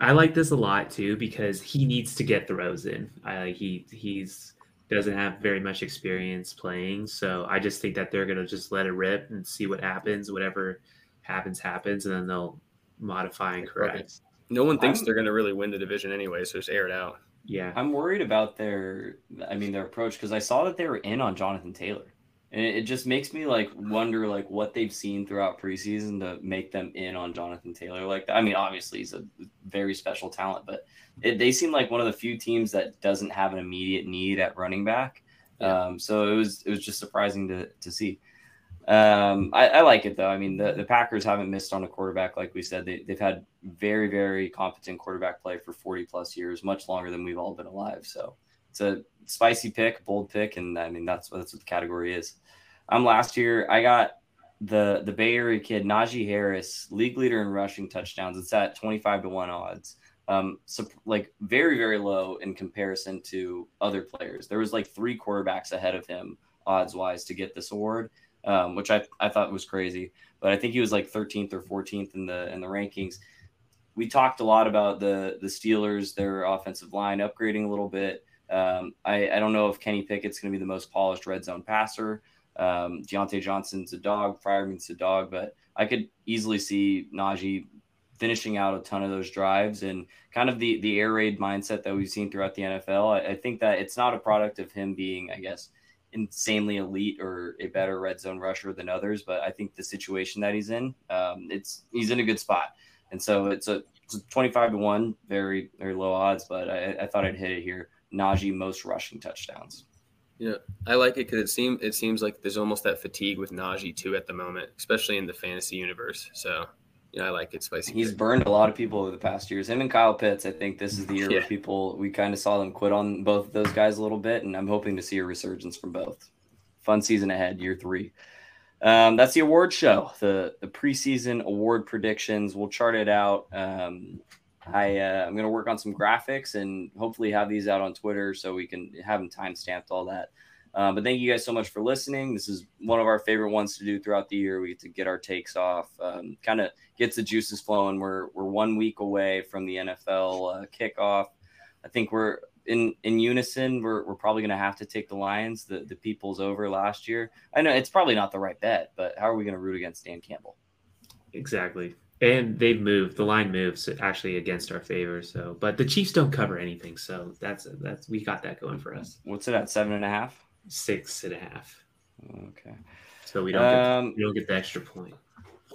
I like this a lot too because he needs to get throws in. I he he's doesn't have very much experience playing, so I just think that they're gonna just let it rip and see what happens. Whatever happens, happens, and then they'll modify and correct. No one thinks I'm, they're gonna really win the division anyway, so just air it out. Yeah, I'm worried about their, I mean, their approach because I saw that they were in on Jonathan Taylor, and it, it, just makes me like wonder like what they've seen throughout preseason to make them in on Jonathan Taylor. Like, I mean, obviously he's a very special talent, but it, they seem like one of the few teams that doesn't have an immediate need at running back. Yeah. Um, so it was it was just surprising to to see. Um, I, I, like it though. I mean, the, the Packers haven't missed on a quarterback, like we said. They, they've had very, very competent quarterback play for 40 plus years, much longer than we've all been alive. So it's a spicy pick, bold pick, and I mean that's that's what the category is. Um, last year I got the the Bay Area kid Najee Harris, league leader in rushing touchdowns. It's at 25 to one odds. Um, so like very very low in comparison to other players. There was like three quarterbacks ahead of him odds wise to get this award um, which I, I thought was crazy. But I think he was like 13th or 14th in the in the rankings. We talked a lot about the the Steelers, their offensive line upgrading a little bit. Um, I, I don't know if Kenny Pickett's going to be the most polished red zone passer. Um, Diontae Johnson's a dog, Freiermuth's a dog, but I could easily see Najee finishing out a ton of those drives and kind of the the air raid mindset that we've seen throughout the NFL. I, I think that it's not a product of him being, I guess, insanely elite or a better red zone rusher than others, but I think the situation that he's in, um, it's he's in a good spot, and so it's a, it's a twenty-five to one, very very low odds, but I, I thought I'd hit it here. Najee most rushing touchdowns. Yeah, I like it because it seems it seems like there's almost that fatigue with Najee too at the moment, especially in the fantasy universe. So yeah, I like it spicy. He's burned a lot of people over the past years. Him and Kyle Pitts, I think this is the year yeah. where people we kind of saw them quit on both of those guys a little bit, and I'm hoping to see a resurgence from both. Fun season ahead, year three. Um, that's the award show, the the preseason award predictions. We'll chart it out. Um, I uh, I'm gonna work on some graphics and hopefully have these out on Twitter so we can have them time stamped, all that. Uh, but thank you guys so much for listening. This is one of our favorite ones to do throughout the year. We get to get our takes off, um, kind of gets the juices flowing. We're we're one week away from the NFL uh, kickoff. I think we're in in unison. We're, we're probably going to have to take the Lions. The the people's over last year. I know it's probably not the right bet, but how are we going to root against Dan Campbell? Exactly. And they've moved. The line moves actually against our favor. So, but the Chiefs don't cover anything. So that's that's we got that going for us. What's it at? Seven and a half six and a half. Okay. So we don't um, get, we don't get the extra point.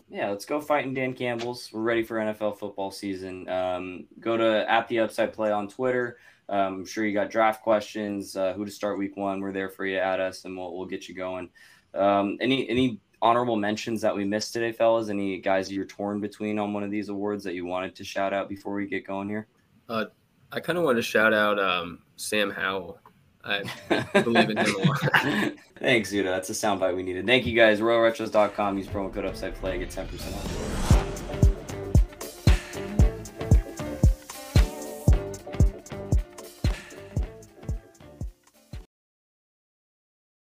Yeah, let's go fighting Dan Campbell's. We're ready for NFL football season. Um, go to at the upside play on Twitter. Um, I'm sure you got draft questions, uh, who to start week one. We're there for you at us, and we'll we'll get you going. Um, any any honorable mentions that we missed today, fellas? Any guys you're torn between on one of these awards that you wanted to shout out before we get going here? Uh, I kind of want to shout out um, Sam Howell. I believe in him a lot. Thanks, Zuda. That's a soundbite we needed. Thank you guys. RoyalRetros.com. Use promo code UpsidePlay. Get 10% off.